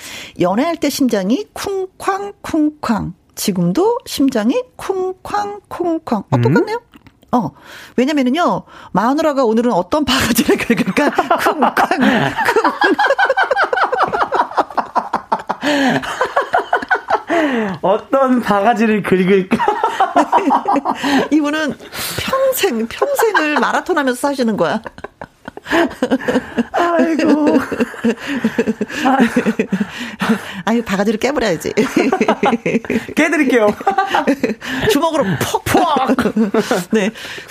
연애할 때 심장이 쿵쾅 쿵쾅 지금도 심장이 쿵쾅 쿵쾅 어 똑같네요. 음? 어. 왜냐면은요, 마누라가 오늘은 어떤 바가지를 긁을까? 쿵쾅, 쿵. 어떤 바가지를 긁을까? 이분은 평생, 평생을 마라톤 하면서 사시는 거야. 아이고. 아유, 바가지를 깨버려야지. 깨드릴게요. 주먹으로 퍽퍽. 네.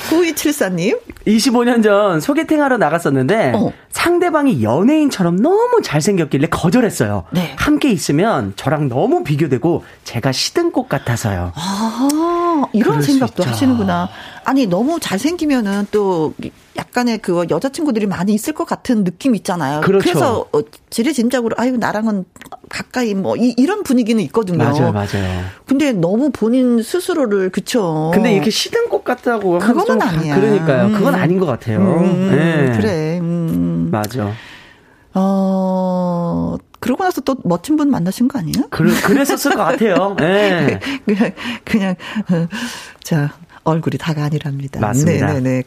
9274님. 25년 전 소개팅 하러 나갔었는데 어. 상대방이 연예인처럼 너무 잘생겼길래 거절했어요. 네. 함께 있으면 저랑 너무 비교되고 제가 시든 꽃 같아서요. 아, 이런 생각도 하시는구나. 아니, 너무 잘생기면은 또 약간의 그 여자친구들이 많이 있을 것 같은 느낌 있잖아요. 그렇죠. 그래서 어, 지레짐작으로 아유 나랑은 가까이 뭐 이, 이런 분위기는 있거든요. 맞아요, 맞아요. 근데 너무 본인 스스로를 그쵸. 근데 이렇게 시든 것 같다고 그거는 아니야. 그러니까요. 음. 그건 아닌 것 같아요. 음, 네. 그래. 음. 맞아. 어. 그러고 나서 또 멋진 분 만나신 거 아니에요? 그, 그랬었을 것 같아요. 네. 그냥, 그냥, 어, 자, 얼굴이 다가 아니랍니다. 맞습니다. 네네네.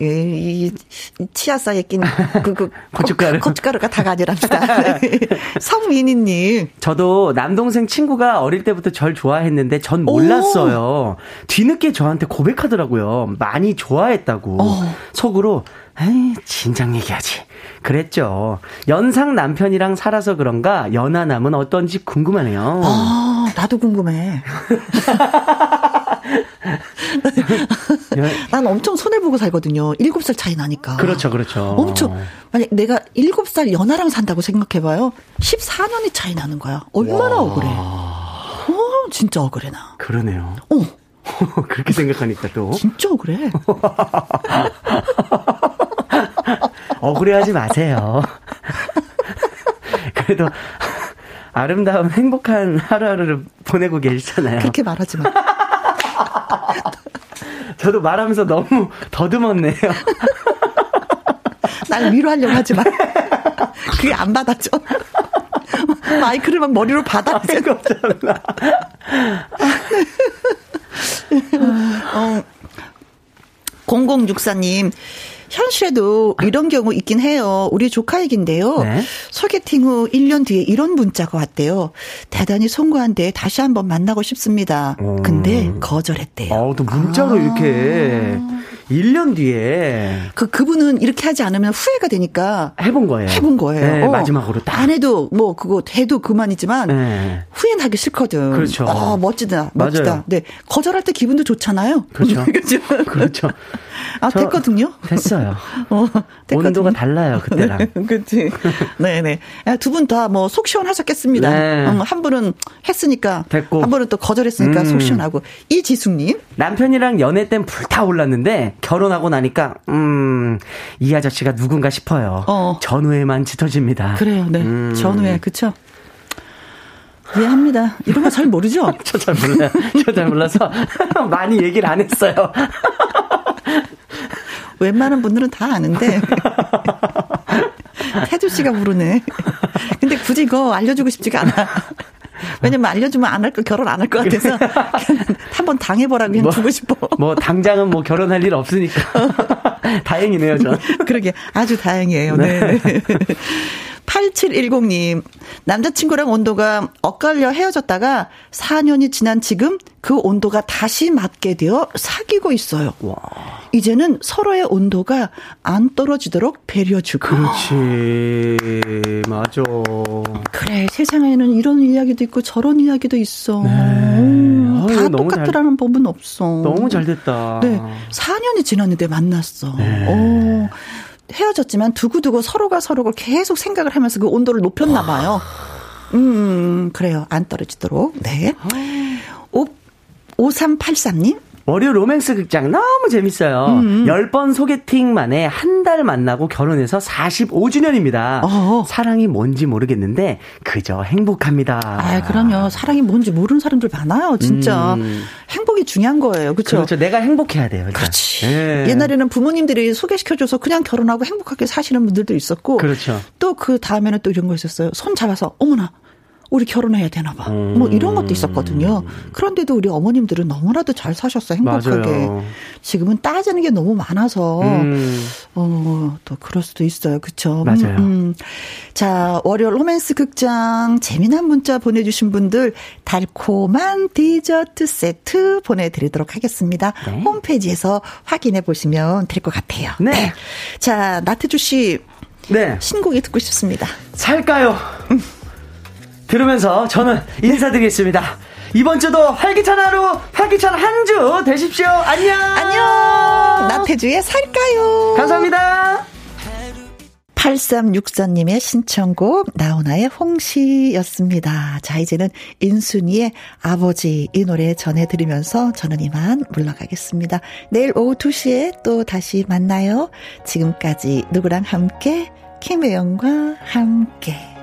이, 이 치아 사이에 낀 그, 그 고춧가루. 고춧가루가 다가 아니랍니다. 네. 성민희님. 저도 남동생 친구가 어릴 때부터 절 좋아했는데 전 몰랐어요. 오. 뒤늦게 저한테 고백하더라고요. 많이 좋아했다고. 오. 어. 속으로 에이, 진작 얘기하지. 그랬죠. 연상 남편이랑 살아서 그런가 연하남은 어떤지 궁금하네요. 아, 나도 궁금해. 난 엄청 손해보고 살거든요. 7살 차이 나니까. 그렇죠, 그렇죠. 엄청. 만약 내가 7살 연하랑 산다고 생각해봐요. 14년이 차이 나는 거야. 얼마나 와. 억울해. 어, 진짜 억울해, 나. 그러네요. 어. 그렇게 생각하니까 또. 진짜 억울해. 억울해하지 마세요. 그래도 아름다운 행복한 하루하루를 보내고 계시잖아요. 그렇게 말하지 마. 저도 말하면서 너무 더듬었네요. 날 위로하려고 하지 마. 그게 안 받아줘. 마이크를 막 머리로 받아줘. 어, 0064님, 현실에도 이런 경우 있긴 해요. 우리 조카 얘긴데요. 네? 소개팅 후 1년 뒤에 이런 문자가 왔대요. 대단히 송구한데 다시 한번 만나고 싶습니다. 음. 근데 거절했대요. 아, 또 문자로 아. 이렇게 1년 뒤에 그 그분은 이렇게 하지 않으면 후회가 되니까 해본 거예요. 해본 거예요. 네, 어. 마지막으로 딱. 안 해도 뭐 그거 해도 그만이지만 네. 후회는 하기 싫거든. 그렇죠. 아, 멋지다. 멋지다. 맞아요. 네. 거절할 때 기분도 좋잖아요. 그렇죠. 그렇죠. 아, 됐거든요. 됐어요. 어, 됐거든요. 온도가 달라요, 그때랑. 네, 그치. 네네. 두 분 다 뭐 속 시원하셨겠습니다. 네. 음, 한 분은 했으니까. 됐고. 한 분은 또 거절했으니까 음. 속 시원하고. 이지숙님. 남편이랑 연애 땐 불타올랐는데 결혼하고 나니까, 음, 이 아저씨가 누군가 싶어요. 어. 전후에만 짙어집니다. 그래요, 네. 음. 전후에, 그쵸. 이해합니다. 이런 거 잘 모르죠? 저 잘 몰라요. 저 잘 몰라서 많이 얘기를 안 했어요. 웬만한 분들은 다 아는데. 태주 씨가 모르네. 근데 굳이 그거 알려주고 싶지가 않아. 왜냐면 알려주면 안 할 거, 결혼 안 할 것 같아서. 한번 당해보라 그냥 뭐, 주고 싶어. 뭐, 당장은 뭐 결혼할 일 없으니까. 다행이네요, 전. 그러게. 아주 다행이에요. 네. 네. 8710님, 남자친구랑 온도가 엇갈려 헤어졌다가 4년이 지난 지금 그 온도가 다시 맞게 되어 사귀고 있어요. 와. 이제는 서로의 온도가 안 떨어지도록 배려주고. 그렇지. 맞아. 그래, 세상에는 이런 이야기도 있고 저런 이야기도 있어. 네. 음, 다 똑같더라는 잘, 법은 없어. 너무 잘 됐다. 네. 4년이 지났는데 만났어. 네. 오. 헤어졌지만 두고두고 서로가 서로를 계속 생각을 하면서 그 온도를 높였나 봐요. 음, 그래요. 안 떨어지도록. 네. 5, 5383님. 월요 로맨스 극장 너무 재밌어요. 음. 10번 소개팅 만에 한 달 만나고 결혼해서 45주년입니다. 어 사랑이 뭔지 모르겠는데 그저 행복합니다. 아, 그럼요. 사랑이 뭔지 모르는 사람들 많아요. 진짜. 음. 행복이 중요한 거예요. 그렇죠? 그렇죠. 내가 행복해야 돼요. 일단. 그렇지. 네. 옛날에는 부모님들이 소개시켜줘서 그냥 결혼하고 행복하게 사시는 분들도 있었고. 그렇죠. 또 그 다음에는 또 이런 거 있었어요. 손 잡아서 어머나 우리 결혼해야 되나 봐. 음. 뭐 이런 것도 있었거든요. 그런데도 우리 어머님들은 너무나도 잘 사셨어 행복하게. 맞아요. 지금은 따지는 게 너무 많아서 음. 어또 그럴 수도 있어요. 그렇죠? 맞아요. 음, 자, 월요 로맨스 극장 재미난 문자 보내 주신 분들 달콤한 디저트 세트 보내 드리도록 하겠습니다. 네. 홈페이지에서 확인해 보시면 될 것 같아요. 네. 네. 자, 나태주 씨 네. 신곡이 듣고 싶습니다. 살까요? 음. 들으면서 저는 인사드리겠습니다. 이번 주도 활기찬 하루, 활기찬 한 주 되십시오. 안녕. 안녕. 나태주의 살까요? 감사합니다. 8364님의 신청곡 나훈아의 홍시였습니다. 자 이제는 인순이의 아버지 이 노래 전해드리면서 저는 이만 물러가겠습니다. 내일 오후 2시에 또 다시 만나요. 지금까지 누구랑 함께 김혜영과 함께